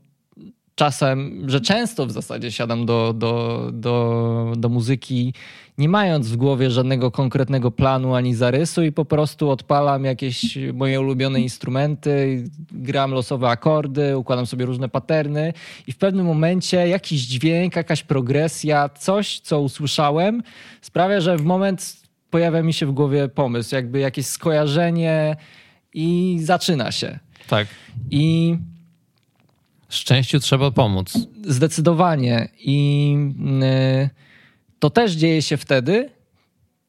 czasem, że często w zasadzie siadam do, do, do, do muzyki, nie mając w głowie żadnego konkretnego planu ani zarysu, i po prostu odpalam jakieś moje ulubione instrumenty, gram losowe akordy, układam sobie różne paterny, i w pewnym momencie jakiś dźwięk, jakaś progresja, coś, co usłyszałem, sprawia, że w moment pojawia mi się w głowie pomysł, jakby jakieś skojarzenie i zaczyna się. Tak. I Szczęściu trzeba pomóc. Zdecydowanie. I y, to też dzieje się wtedy,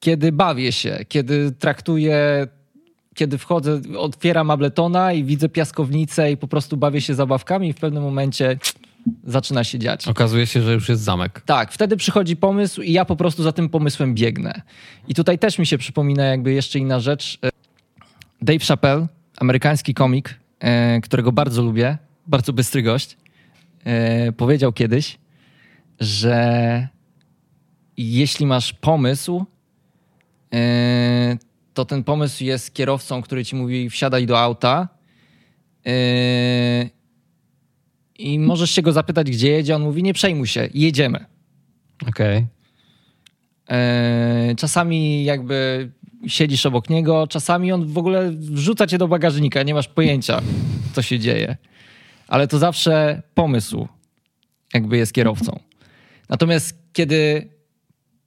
kiedy bawię się, kiedy traktuję, kiedy wchodzę, otwieram Abletona i widzę piaskownicę i po prostu bawię się zabawkami i w pewnym momencie zaczyna się dziać. Okazuje się, że już jest zamek. Tak, wtedy przychodzi pomysł i ja po prostu za tym pomysłem biegnę. I tutaj też mi się przypomina jakby jeszcze inna rzecz. Dave Chappelle, amerykański komik, e, którego bardzo lubię, bardzo bystry gość, e, powiedział kiedyś, że jeśli masz pomysł, e, to ten pomysł jest kierowcą, który ci mówi wsiadaj do auta i możesz się go zapytać, gdzie jedzie. On mówi, nie przejmuj się, jedziemy. Okej. Okay. Czasami jakby siedzisz obok niego, czasami on w ogóle wrzuca cię do bagażnika, nie masz pojęcia, co się dzieje. Ale to zawsze pomysł, jakby jest kierowcą. Natomiast kiedy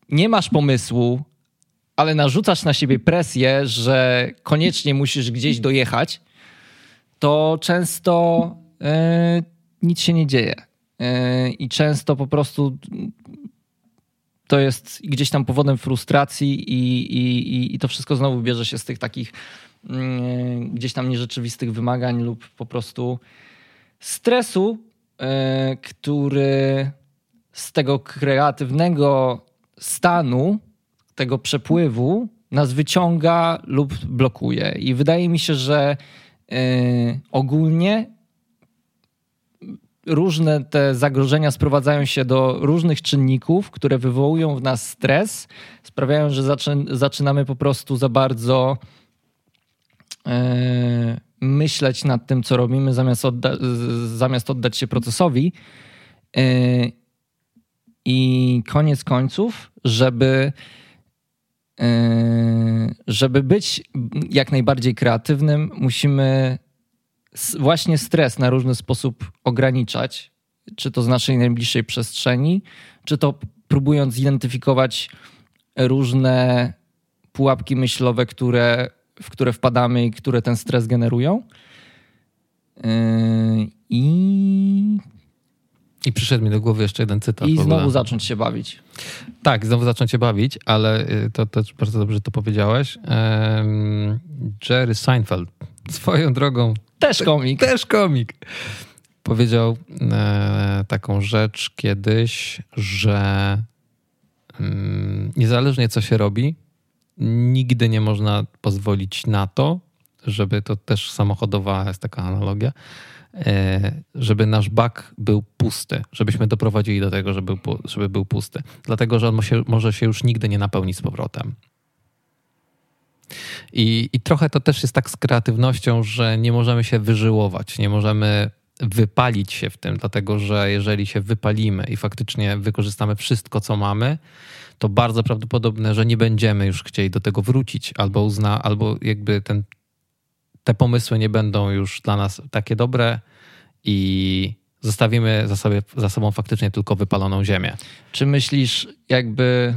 nie masz pomysłu, ale narzucasz na siebie presję, że koniecznie musisz gdzieś dojechać, to często yy, nic się nie dzieje. Yy, I często po prostu to jest gdzieś tam powodem frustracji i, i, i to wszystko znowu bierze się z tych takich yy, gdzieś tam nierzeczywistych wymagań lub po prostu stresu, yy, który z tego kreatywnego stanu, tego przepływu nas wyciąga lub blokuje. I wydaje mi się, że yy, ogólnie różne te zagrożenia sprowadzają się do różnych czynników, które wywołują w nas stres, sprawiają, że zaczyn zaczynamy po prostu za bardzo yy, myśleć nad tym, co robimy, zamiast, odda zamiast oddać się procesowi. Yy, I koniec końców, żeby yy, żeby być jak najbardziej kreatywnym, musimy właśnie stres na różny sposób ograniczać, czy to z naszej najbliższej przestrzeni, czy to próbując zidentyfikować różne pułapki myślowe, które, w które wpadamy i które ten stres generują. Yy, I. I przyszedł mi do głowy jeszcze jeden cytat. I znowu zacząć się bawić. Tak, znowu zacząć się bawić, ale y, to też bardzo dobrze to powiedziałeś. Jerry Seinfeld swoją drogą też komik. Też komik. Powiedział e, taką rzecz kiedyś, że mm, niezależnie co się robi, nigdy nie można pozwolić na to, żeby to też samochodowa jest taka analogia, e, żeby nasz bak był pusty, żebyśmy doprowadzili do tego, żeby, żeby był pusty. Dlatego, że on może się już nigdy nie napełnić z powrotem. I, I trochę to też jest tak z kreatywnością, że nie możemy się wyżyłować, nie możemy wypalić się w tym, dlatego że jeżeli się wypalimy i faktycznie wykorzystamy wszystko, co mamy, to bardzo prawdopodobne, że nie będziemy już chcieli do tego wrócić, albo uzna, albo jakby ten, te pomysły nie będą już dla nas takie dobre i zostawimy za, sobie, za sobą faktycznie tylko wypaloną ziemię. Czy myślisz, jakby,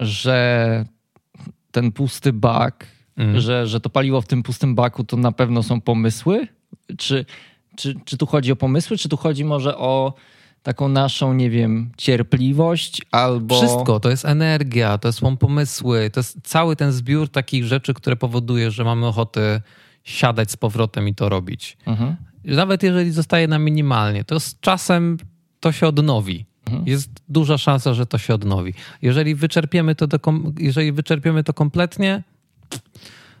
że ten pusty bak, mm. że, że to paliwo w tym pustym baku to na pewno są pomysły? Czy, czy, czy tu chodzi o pomysły, czy tu chodzi może o taką naszą, nie wiem, cierpliwość albo. Wszystko, to jest energia, to są pomysły, to jest cały ten zbiór takich rzeczy, które powoduje, że mamy ochotę siadać z powrotem i to robić. Mhm. Nawet jeżeli zostaje nam minimalnie, to z czasem to się odnowi. Mhm. Jest duża szansa, że to się odnowi. Jeżeli wyczerpiemy to, do, jeżeli wyczerpiemy to kompletnie,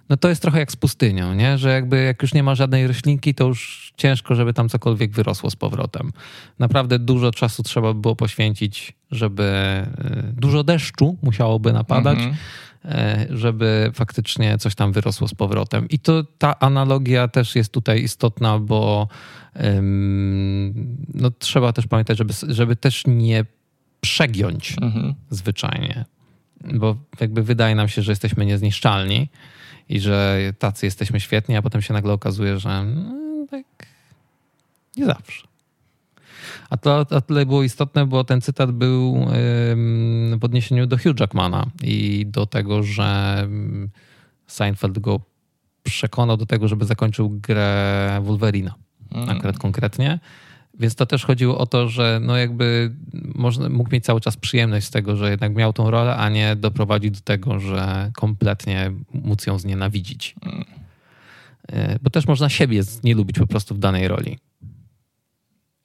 no to jest trochę jak z pustynią, nie? że jakby jak już nie ma żadnej roślinki, to już ciężko, żeby tam cokolwiek wyrosło z powrotem. Naprawdę dużo czasu trzeba było poświęcić, żeby y, dużo deszczu musiałoby napadać, mhm. e, żeby faktycznie coś tam wyrosło z powrotem. I to ta analogia też jest tutaj istotna, bo no, trzeba też pamiętać, żeby, żeby też nie przegiąć mhm. zwyczajnie, bo jakby wydaje nam się, że jesteśmy niezniszczalni i że tacy jesteśmy świetni, a potem się nagle okazuje, że no, tak nie zawsze. A to o tyle było istotne, bo ten cytat był w odniesieniu do Hugh Jackmana i do tego, że Seinfeld go przekonał do tego, żeby zakończył grę Wolverina. Mm. Akurat konkretnie. Więc to też chodziło o to, że no jakby można, mógł mieć cały czas przyjemność z tego, że jednak miał tą rolę, a nie doprowadzić do tego, że kompletnie móc ją znienawidzić. Mm. E, bo też można siebie nie lubić po prostu w danej roli.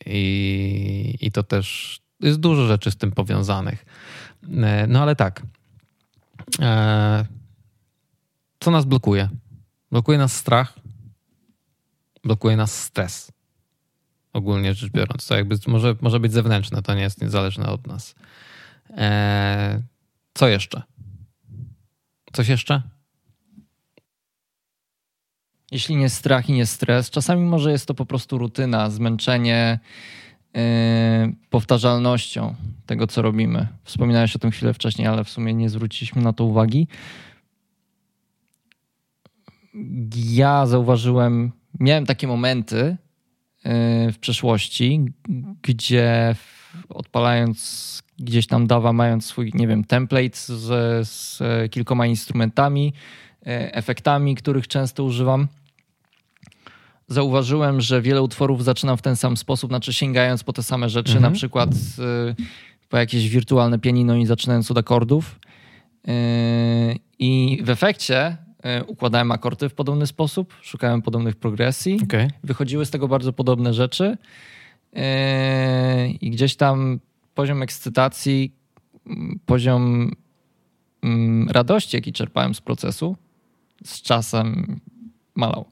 I, I to też jest dużo rzeczy z tym powiązanych. E, no ale tak. E, co nas blokuje? Blokuje nas strach, blokuje nas stres. Ogólnie rzecz biorąc, to jakby może, może być zewnętrzne, to nie jest niezależne od nas. E, co jeszcze? Coś jeszcze? Jeśli nie strach i nie stres, czasami może jest to po prostu rutyna, zmęczenie yy, powtarzalnością tego, co robimy. Wspominałeś o tym chwilę wcześniej, ale w sumie nie zwróciliśmy na to uwagi. Ja zauważyłem, miałem takie momenty w przeszłości, gdzie odpalając gdzieś tam dawa, mając swój, nie wiem, template z, z kilkoma instrumentami, yy, efektami, których często używam zauważyłem, że wiele utworów zaczynam w ten sam sposób, znaczy sięgając po te same rzeczy, mhm. na przykład y, po jakieś wirtualne pianino i zaczynając od akordów. Y, I w efekcie y, układałem akordy w podobny sposób, szukałem podobnych progresji. Okay. Wychodziły z tego bardzo podobne rzeczy. I gdzieś tam poziom ekscytacji, poziom radości, jaki czerpałem z procesu, z czasem malał.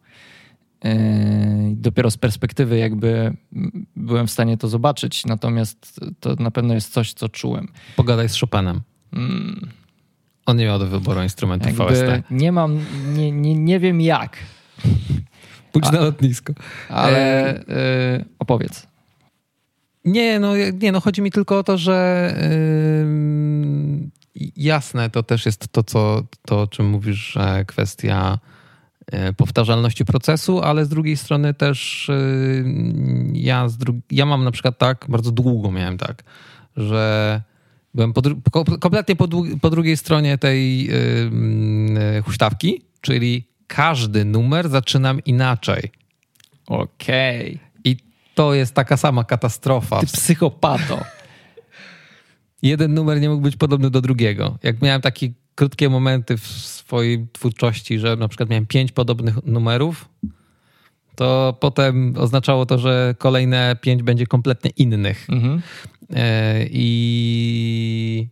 Yy, dopiero z perspektywy jakby byłem w stanie to zobaczyć, natomiast to na pewno jest coś, co czułem. Pogadaj z Chopinem. Mm. On nie miał do wyboru instrumentów jakby VST. Nie mam, nie, nie, nie wiem jak. Pójdź A, na lotnisko. Ale yy, opowiedz. Nie, no, nie, no chodzi mi tylko o to, że jasne, to też jest to, co, to, o czym mówisz, że kwestia E, powtarzalności procesu, ale z drugiej strony też e, ja, ja mam na przykład tak, bardzo długo miałem tak, że byłem po, kompletnie po, po, drugiej stronie tej yy, huśtawki, czyli każdy numer zaczynam inaczej. Okej. Okay. I to jest taka sama katastrofa. Ty psychopato. Jeden numer nie mógł być podobny do drugiego. Jak miałem taki krótkie momenty w swojej twórczości, że na przykład miałem pięć podobnych numerów, to potem oznaczało to, że kolejne pięć będzie kompletnie innych. Mhm. E, I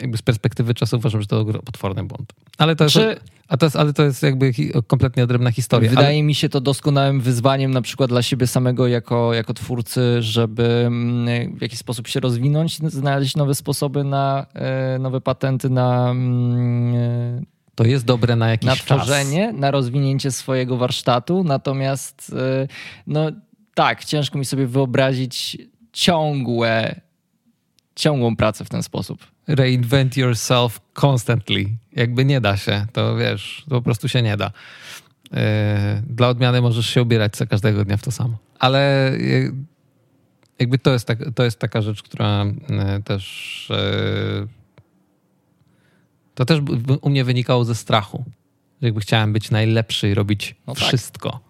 jakby z perspektywy czasu uważam, że to potworny błąd. Ale to, Czy... jest, a to jest, ale to jest jakby kompletnie odrębna historia. Wydaje ale... mi się to doskonałym wyzwaniem na przykład dla siebie samego jako, jako twórcy, żeby mm, w jakiś sposób się rozwinąć, znaleźć nowe sposoby na e, nowe patenty na mm, e, to jest dobre na jakiś na tworzenie, czas. na rozwinięcie swojego warsztatu. Natomiast no tak, ciężko mi sobie wyobrazić ciągłe, ciągłą pracę w ten sposób reinvent yourself constantly. Jakby nie da się, to wiesz, to po prostu się nie da. E, dla odmiany możesz się ubierać co każdego dnia w to samo. Ale e, jakby to jest, tak, to jest taka rzecz, która e, też to też u mnie wynikało ze strachu. Jakby chciałem być najlepszy i robić no tak. wszystko.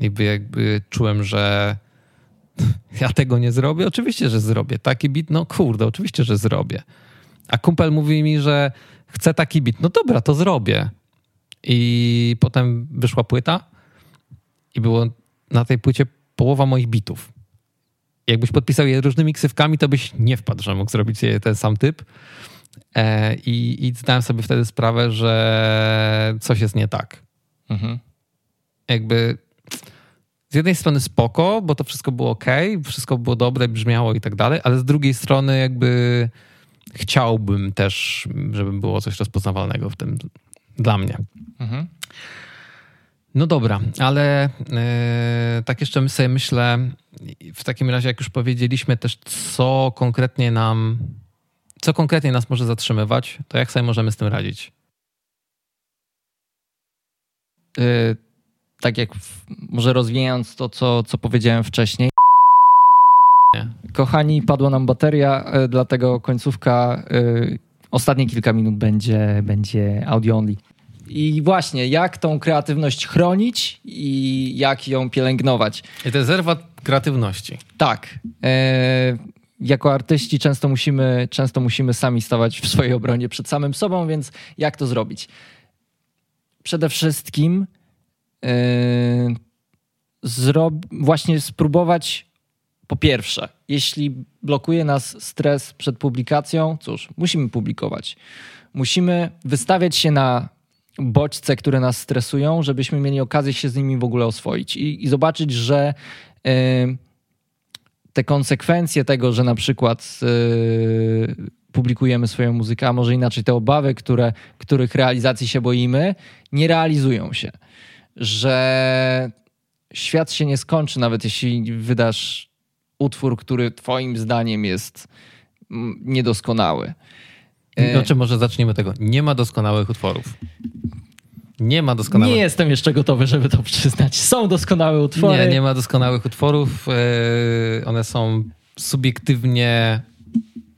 Jakby, jakby czułem, że ja tego nie zrobię. Oczywiście, że zrobię. Taki bit, no kurde, oczywiście, że zrobię. A kumpel mówi mi, że chce taki bit. No dobra, to zrobię. I potem wyszła płyta i było na tej płycie połowa moich bitów. Jakbyś podpisał je różnymi ksywkami, to byś nie wpadł, że mógł zrobić je ten sam typ. E, I, I zdałem sobie wtedy sprawę, że coś jest nie tak. Mhm. Jakby z jednej strony spoko, bo to wszystko było ok, wszystko było dobre, brzmiało i tak dalej, ale z drugiej strony jakby chciałbym też, żeby było coś rozpoznawalnego w tym dla mnie. Mhm. No dobra, ale yy, tak jeszcze sobie myślę, w takim razie, jak już powiedzieliśmy też, co konkretnie nam, co konkretnie nas może zatrzymywać, to jak sobie możemy z tym radzić? Yy, tak jak w, może rozwijając to, co, co powiedziałem wcześniej. Nie. Kochani, padła nam bateria, yy, dlatego końcówka, yy, ostatnie kilka minut będzie, będzie audio only. I właśnie, jak tą kreatywność chronić i jak ją pielęgnować. I to jest zerwa kreatywności. Tak. E, jako artyści często musimy, często musimy sami stawać w swojej obronie przed samym sobą, więc jak to zrobić? Przede wszystkim e, właśnie spróbować po pierwsze, jeśli blokuje nas stres przed publikacją, cóż, musimy publikować. Musimy wystawiać się na bodźce, które nas stresują, żebyśmy mieli okazję się z nimi w ogóle oswoić i, i zobaczyć, że y, te konsekwencje tego, że na przykład y, publikujemy swoją muzykę, a może inaczej te obawy, które, których realizacji się boimy, nie realizują się. Że świat się nie skończy, nawet jeśli wydasz utwór, który Twoim zdaniem jest mm, niedoskonały. Znaczy, może zaczniemy tego. Nie ma doskonałych utworów. Nie ma doskonałych. Nie jestem jeszcze gotowy, żeby to przyznać. Są doskonałe utwory. Nie, nie ma doskonałych utworów. E, one są subiektywnie.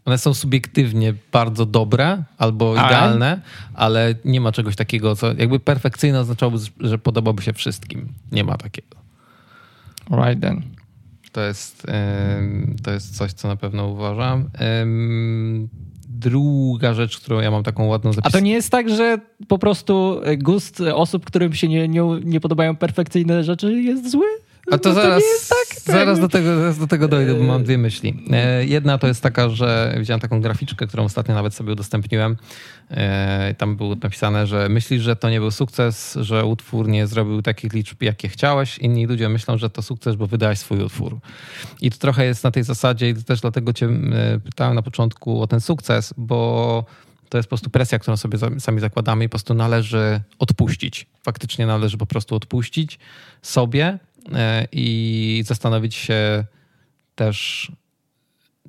One są subiektywnie bardzo dobre albo idealne, ale nie ma czegoś takiego, co jakby perfekcyjne oznaczałoby, że podobałby się wszystkim. Nie ma takiego. Right then. To jest, to jest coś, co na pewno uważam druga rzecz, którą ja mam taką ładną zapisaną. A to nie jest tak, że po prostu gust osób, którym się nie, nie, nie podobają perfekcyjne rzeczy jest zły? A to, no zaraz, to tak, tak. zaraz, do tego, zaraz do tego dojdę, bo mam dwie myśli. E, jedna to jest taka, że widziałem taką graficzkę, którą ostatnio nawet sobie udostępniłem. E, tam było napisane, że myślisz, że to nie był sukces, że utwór nie zrobił takich liczb, jakie chciałeś. Inni ludzie myślą, że to sukces, bo wydałeś swój utwór. I to trochę jest na tej zasadzie i też dlatego cię e, pytałem na początku o ten sukces, bo to jest po prostu presja, którą sobie sami zakładamy i po prostu należy odpuścić. Faktycznie należy po prostu odpuścić sobie i zastanowić się też,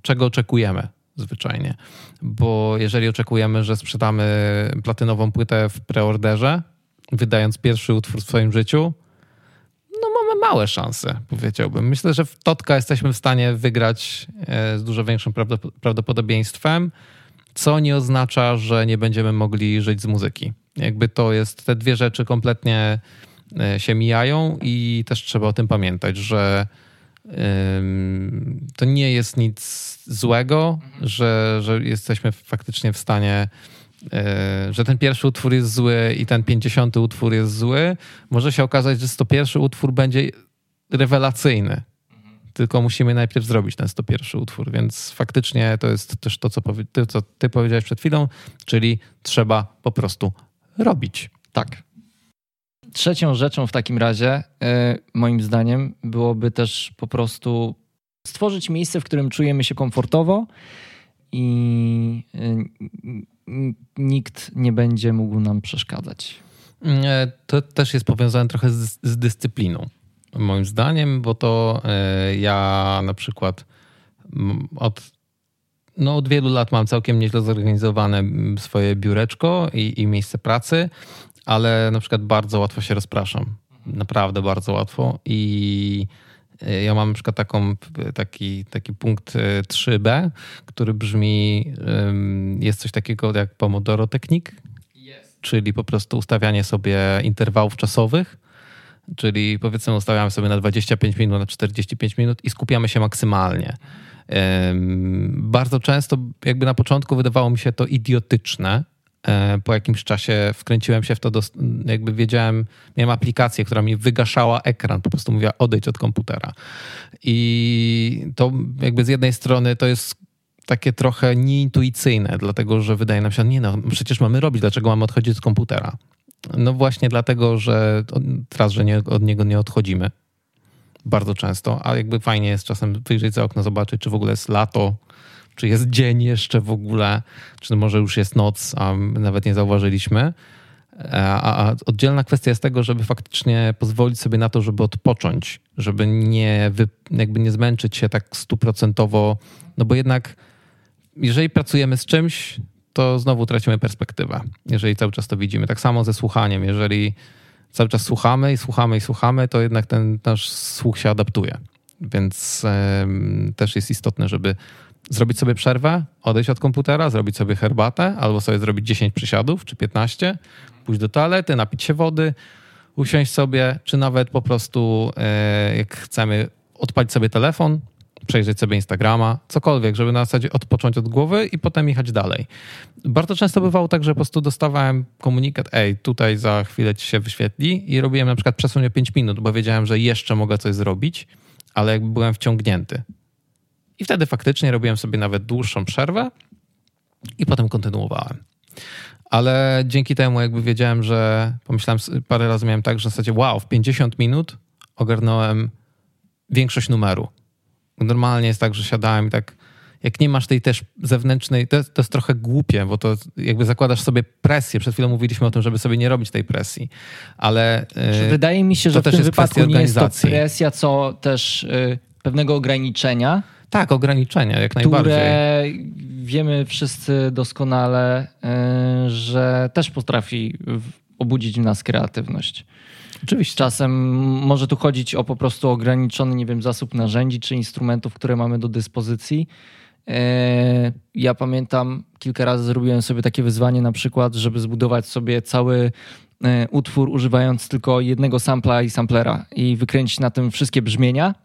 czego oczekujemy zwyczajnie. Bo jeżeli oczekujemy, że sprzedamy platynową płytę w preorderze, wydając pierwszy utwór w swoim życiu, no mamy małe szanse, powiedziałbym. Myślę, że w Totka jesteśmy w stanie wygrać e, z dużo większym prawdopodobieństwem, co nie oznacza, że nie będziemy mogli żyć z muzyki. Jakby to jest te dwie rzeczy kompletnie E, się mijają i też trzeba o tym pamiętać, że to nie jest nic złego, mhm. że, że jesteśmy faktycznie w stanie, e, że ten pierwszy utwór jest zły i ten pięćdziesiąty utwór jest zły. Może się okazać, że 101 utwór będzie rewelacyjny. Mhm. Tylko musimy najpierw zrobić ten 101 utwór, więc faktycznie to jest też to, co, ty, co ty powiedziałeś przed chwilą, czyli trzeba po prostu robić. Tak. Trzecią rzeczą w takim razie, e, moim zdaniem, byłoby też po prostu stworzyć miejsce, w którym czujemy się komfortowo i e, nikt nie będzie mógł nam przeszkadzać. E, to też jest powiązane trochę z, z dyscypliną, moim zdaniem, bo to ja na przykład od no, od wielu lat mam całkiem nieźle zorganizowane swoje biureczko i, i, miejsce pracy ale na przykład bardzo łatwo się rozpraszam. Naprawdę bardzo łatwo. I e, ja mam na przykład taką, taki, taki punkt 3b, e, który brzmi: jest coś takiego jak Pomodoro Technique, czyli po prostu ustawianie sobie interwałów czasowych. Czyli powiedzmy, ustawiamy sobie na 25 minut, na 45 minut i skupiamy się maksymalnie. Bardzo często, jakby na początku, wydawało mi się to idiotyczne, po jakimś czasie wkręciłem się w to, jakby wiedziałem, miałem aplikację, która mi wygaszała ekran, po prostu mówiła odejdź od komputera. I to jakby z jednej strony to jest takie trochę nieintuicyjne, dlatego że wydaje nam się, nie no, przecież mamy robić, dlaczego mamy odchodzić od komputera? No właśnie dlatego, że teraz, że nie, od niego nie odchodzimy bardzo często, a jakby fajnie jest czasem wyjrzeć za okno, zobaczyć, czy w ogóle jest lato, czy jest dzień jeszcze w ogóle, czy może już jest noc, a nawet nie zauważyliśmy. A, a oddzielna kwestia jest tego, żeby faktycznie pozwolić sobie na to, żeby odpocząć, żeby nie, wy, jakby nie zmęczyć się tak stuprocentowo, no bo jednak jeżeli pracujemy z czymś, to znowu tracimy perspektywę, jeżeli cały czas to widzimy. Tak samo ze słuchaniem, jeżeli cały czas słuchamy i słuchamy i słuchamy, to jednak ten nasz słuch się adaptuje. Więc też jest istotne, żeby zrobić sobie przerwę, odejść od komputera, zrobić sobie herbatę, albo sobie zrobić 10 przysiadów czy 15, pójść do toalety, napić się wody, usiąść sobie, czy nawet po prostu e, jak chcemy odpalić sobie telefon, przejrzeć sobie Instagrama, cokolwiek, żeby na zasadzie odpocząć od głowy i potem jechać dalej. Bardzo często bywało tak, że po prostu dostawałem komunikat, ej, tutaj za chwilę ci się wyświetli i robiłem na przykład przesunie 5 minut, bo wiedziałem, że jeszcze mogę coś zrobić, ale jakby byłem wciągnięty. I wtedy faktycznie robiłem sobie nawet dłuższą przerwę i potem kontynuowałem. Ale dzięki temu jakby wiedziałem, że pomyślałem, parę razy miałem tak, że w zasadzie wow, w 50 minut ogarnąłem większość numeru. Normalnie jest tak, że siadałem i tak, jak nie masz tej też zewnętrznej, to jest, to jest trochę głupie, bo to jakby zakładasz sobie presję. Przed chwilą mówiliśmy o tym, żeby sobie nie robić tej presji, ale... Yy, Wydaje mi się, że w tym wypadku nie jest to presja, co też yy, pewnego ograniczenia. Tak, ograniczenia, jak które najbardziej. wiemy wszyscy doskonale, yy, że też potrafi obudzić w nas kreatywność. Oczywiście. Czasem może tu chodzić o po prostu ograniczony, nie wiem, zasób narzędzi czy instrumentów, które mamy do dyspozycji. E, ja pamiętam, kilka razy zrobiłem sobie takie wyzwanie, na przykład, żeby zbudować sobie cały e, utwór używając tylko jednego sampla i samplera i wykręcić na tym wszystkie brzmienia.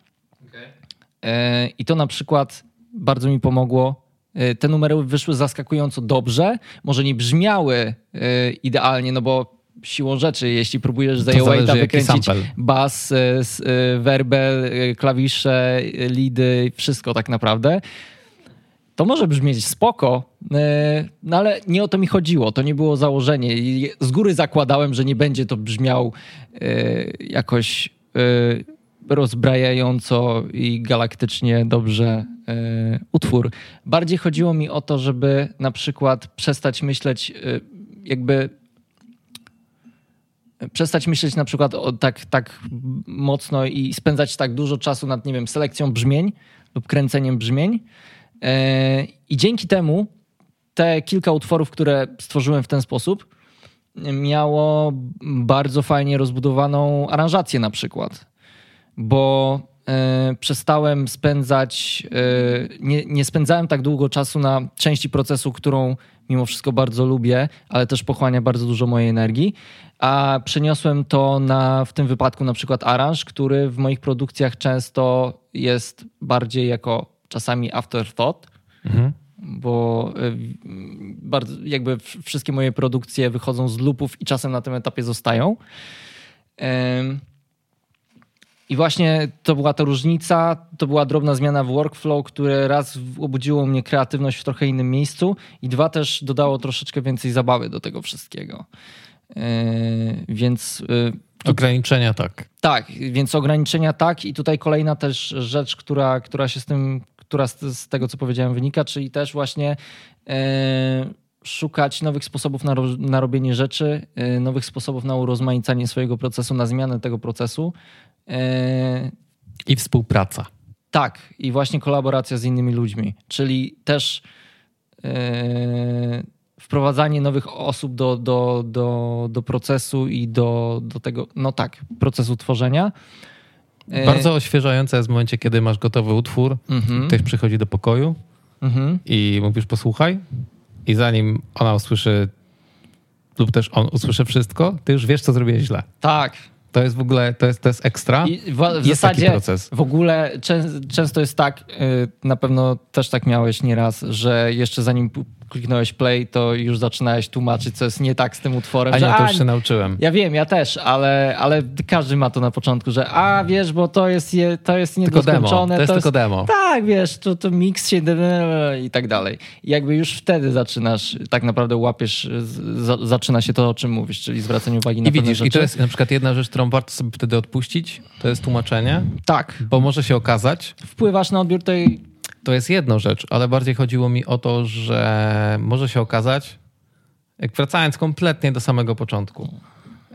Okay. I to na przykład bardzo mi pomogło. E, te numery wyszły zaskakująco dobrze. Może nie brzmiały idealnie, no bo siłą rzeczy, jeśli próbujesz z Airwave'a wykręcić bas, e, e, werbel, e, klawisze, lidy, wszystko tak naprawdę, to może brzmieć spoko, no ale nie o to mi chodziło, to nie było założenie. Z góry zakładałem, że nie będzie to brzmiał jakoś rozbrajająco i galaktycznie dobrze utwór. Bardziej chodziło mi o to, żeby na przykład przestać myśleć jakby przestać myśleć na przykład o, tak, tak mocno i spędzać tak dużo czasu nad, nie wiem, selekcją brzmień lub kręceniem brzmień. E, I dzięki temu te kilka utworów, które stworzyłem w ten sposób, miało bardzo fajnie rozbudowaną aranżację na przykład. Bo e, przestałem spędzać, e, nie, nie spędzałem tak długo czasu na części procesu, którą mimo wszystko bardzo lubię, ale też pochłania bardzo dużo mojej energii a przeniosłem to na, w tym wypadku na przykład aranż, który w moich produkcjach często jest bardziej jako czasami afterthought, mhm. bo y, bardzo, jakby wszystkie moje produkcje wychodzą z lupów i czasem na tym etapie zostają. I właśnie to była ta różnica, to była drobna zmiana w workflow, które raz obudziło mnie kreatywność w trochę innym miejscu i dwa też dodało troszeczkę więcej zabawy do tego wszystkiego. Yy, więc. Yy, ograniczenia tak. Tak, więc ograniczenia tak. I tutaj kolejna też rzecz, która, która się z tym, która z, z tego, co powiedziałem, wynika, czyli też właśnie yy, szukać nowych sposobów na, na robienie rzeczy, nowych sposobów na urozmaicanie swojego procesu, na zmianę tego procesu. I współpraca. Tak, i właśnie kolaboracja z innymi ludźmi, czyli też wprowadzanie nowych osób do, do, do, do procesu i do, do tego, no tak, procesu tworzenia. Bardzo oświeżające jest w momencie, kiedy masz gotowy utwór, mhm. ktoś przychodzi do pokoju mhm. i mówisz posłuchaj i zanim ona usłyszy lub też on usłyszy wszystko, ty już wiesz, co zrobiłeś źle. Tak. To jest w ogóle, to jest, to jest ekstra. I w, jest zasadzie proces. w ogóle czę, często jest tak, y, na pewno też tak miałeś nieraz, że jeszcze zanim kliknąłeś play, to już zaczynałeś tłumaczyć, co jest nie tak z tym utworem. A że, nie, to już się nauczyłem. Ja wiem, ja też, ale, ale każdy ma to na początku, że a wiesz, bo to jest, je, to jest niedoskończone. To jest, to jest tylko demo. Tak, wiesz, to, to mix się i tak dalej. I jakby już wtedy zaczynasz, tak naprawdę łapiesz, zaczyna się to, o czym mówisz, czyli zwracanie uwagi na I widzisz, rzeczy. I to jest na przykład jedna rzecz, którą warto sobie wtedy odpuścić, to jest tłumaczenie. Tak. Bo może się okazać. Wpływasz na odbiór tej To jest jedna rzecz, ale bardziej chodziło mi o to, że może się okazać, jak wracając kompletnie do samego początku,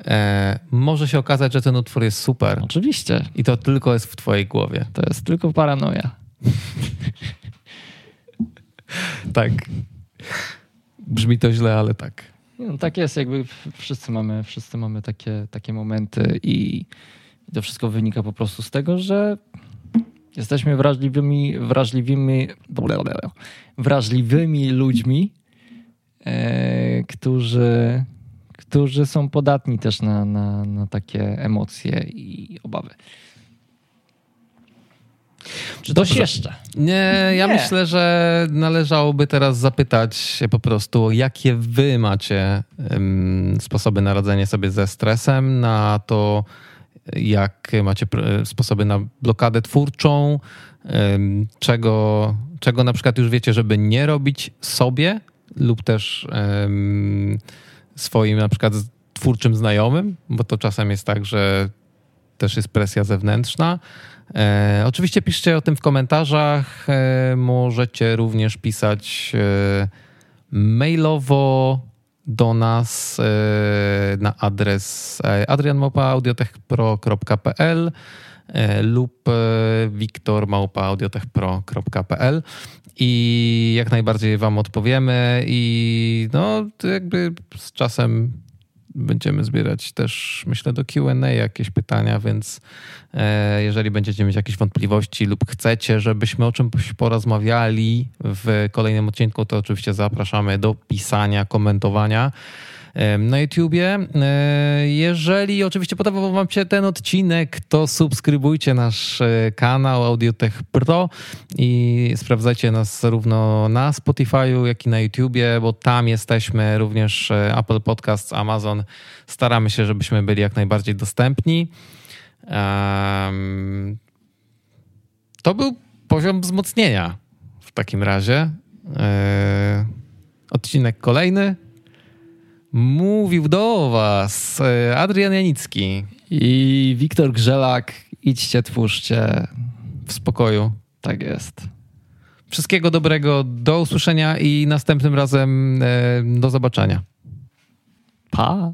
e, może się okazać, że ten utwór jest super. Oczywiście. I to tylko jest w twojej głowie. To jest tylko paranoja. tak. Brzmi to źle, ale tak. No, tak jest, jakby wszyscy mamy, wszyscy mamy takie, takie momenty i to wszystko wynika po prostu z tego, że jesteśmy wrażliwymi, wrażliwymi, wrażliwymi ludźmi, e, którzy, którzy są podatni też na, na, na takie emocje i obawy. Czy coś jeszcze? Nie, ja Nie. myślę, że należałoby teraz zapytać się po prostu, jakie wy macie um, sposoby na radzenie sobie ze stresem, na to, jak macie sposoby na blokadę twórczą, czego, czego na przykład już wiecie, żeby nie robić sobie lub też swoim na przykład twórczym znajomym, bo to czasem jest tak, że też jest presja zewnętrzna. E, oczywiście piszcie o tym w komentarzach. E, możecie również pisać e, mailowo do nas e, na adres e, adrianmałpaaudiotechpro.pl e, lub wiktormałpaaudiotechpro.pl i jak najbardziej wam odpowiemy i no jakby z czasem będziemy zbierać też, myślę, do QA jakieś pytania, więc e, jeżeli będziecie mieć jakieś wątpliwości lub chcecie, żebyśmy o czymś porozmawiali w kolejnym odcinku, to oczywiście zapraszamy do pisania, komentowania na YouTubie. E, jeżeli oczywiście podobał Wam się ten odcinek, to subskrybujcie nasz e, kanał Audiotech Pro i sprawdzajcie nas zarówno na Spotify'u, jak i na YouTubie, bo tam jesteśmy również e, Apple Podcasts, Amazon. Staramy się, żebyśmy byli jak najbardziej dostępni. To był poziom wzmocnienia w takim razie. Odcinek kolejny. Mówił do Was e, Adrian Janicki i Wiktor Grzelak. Idźcie, twórzcie. W spokoju. Tak jest. Wszystkiego dobrego, do usłyszenia i następnym razem e, do zobaczenia. Pa.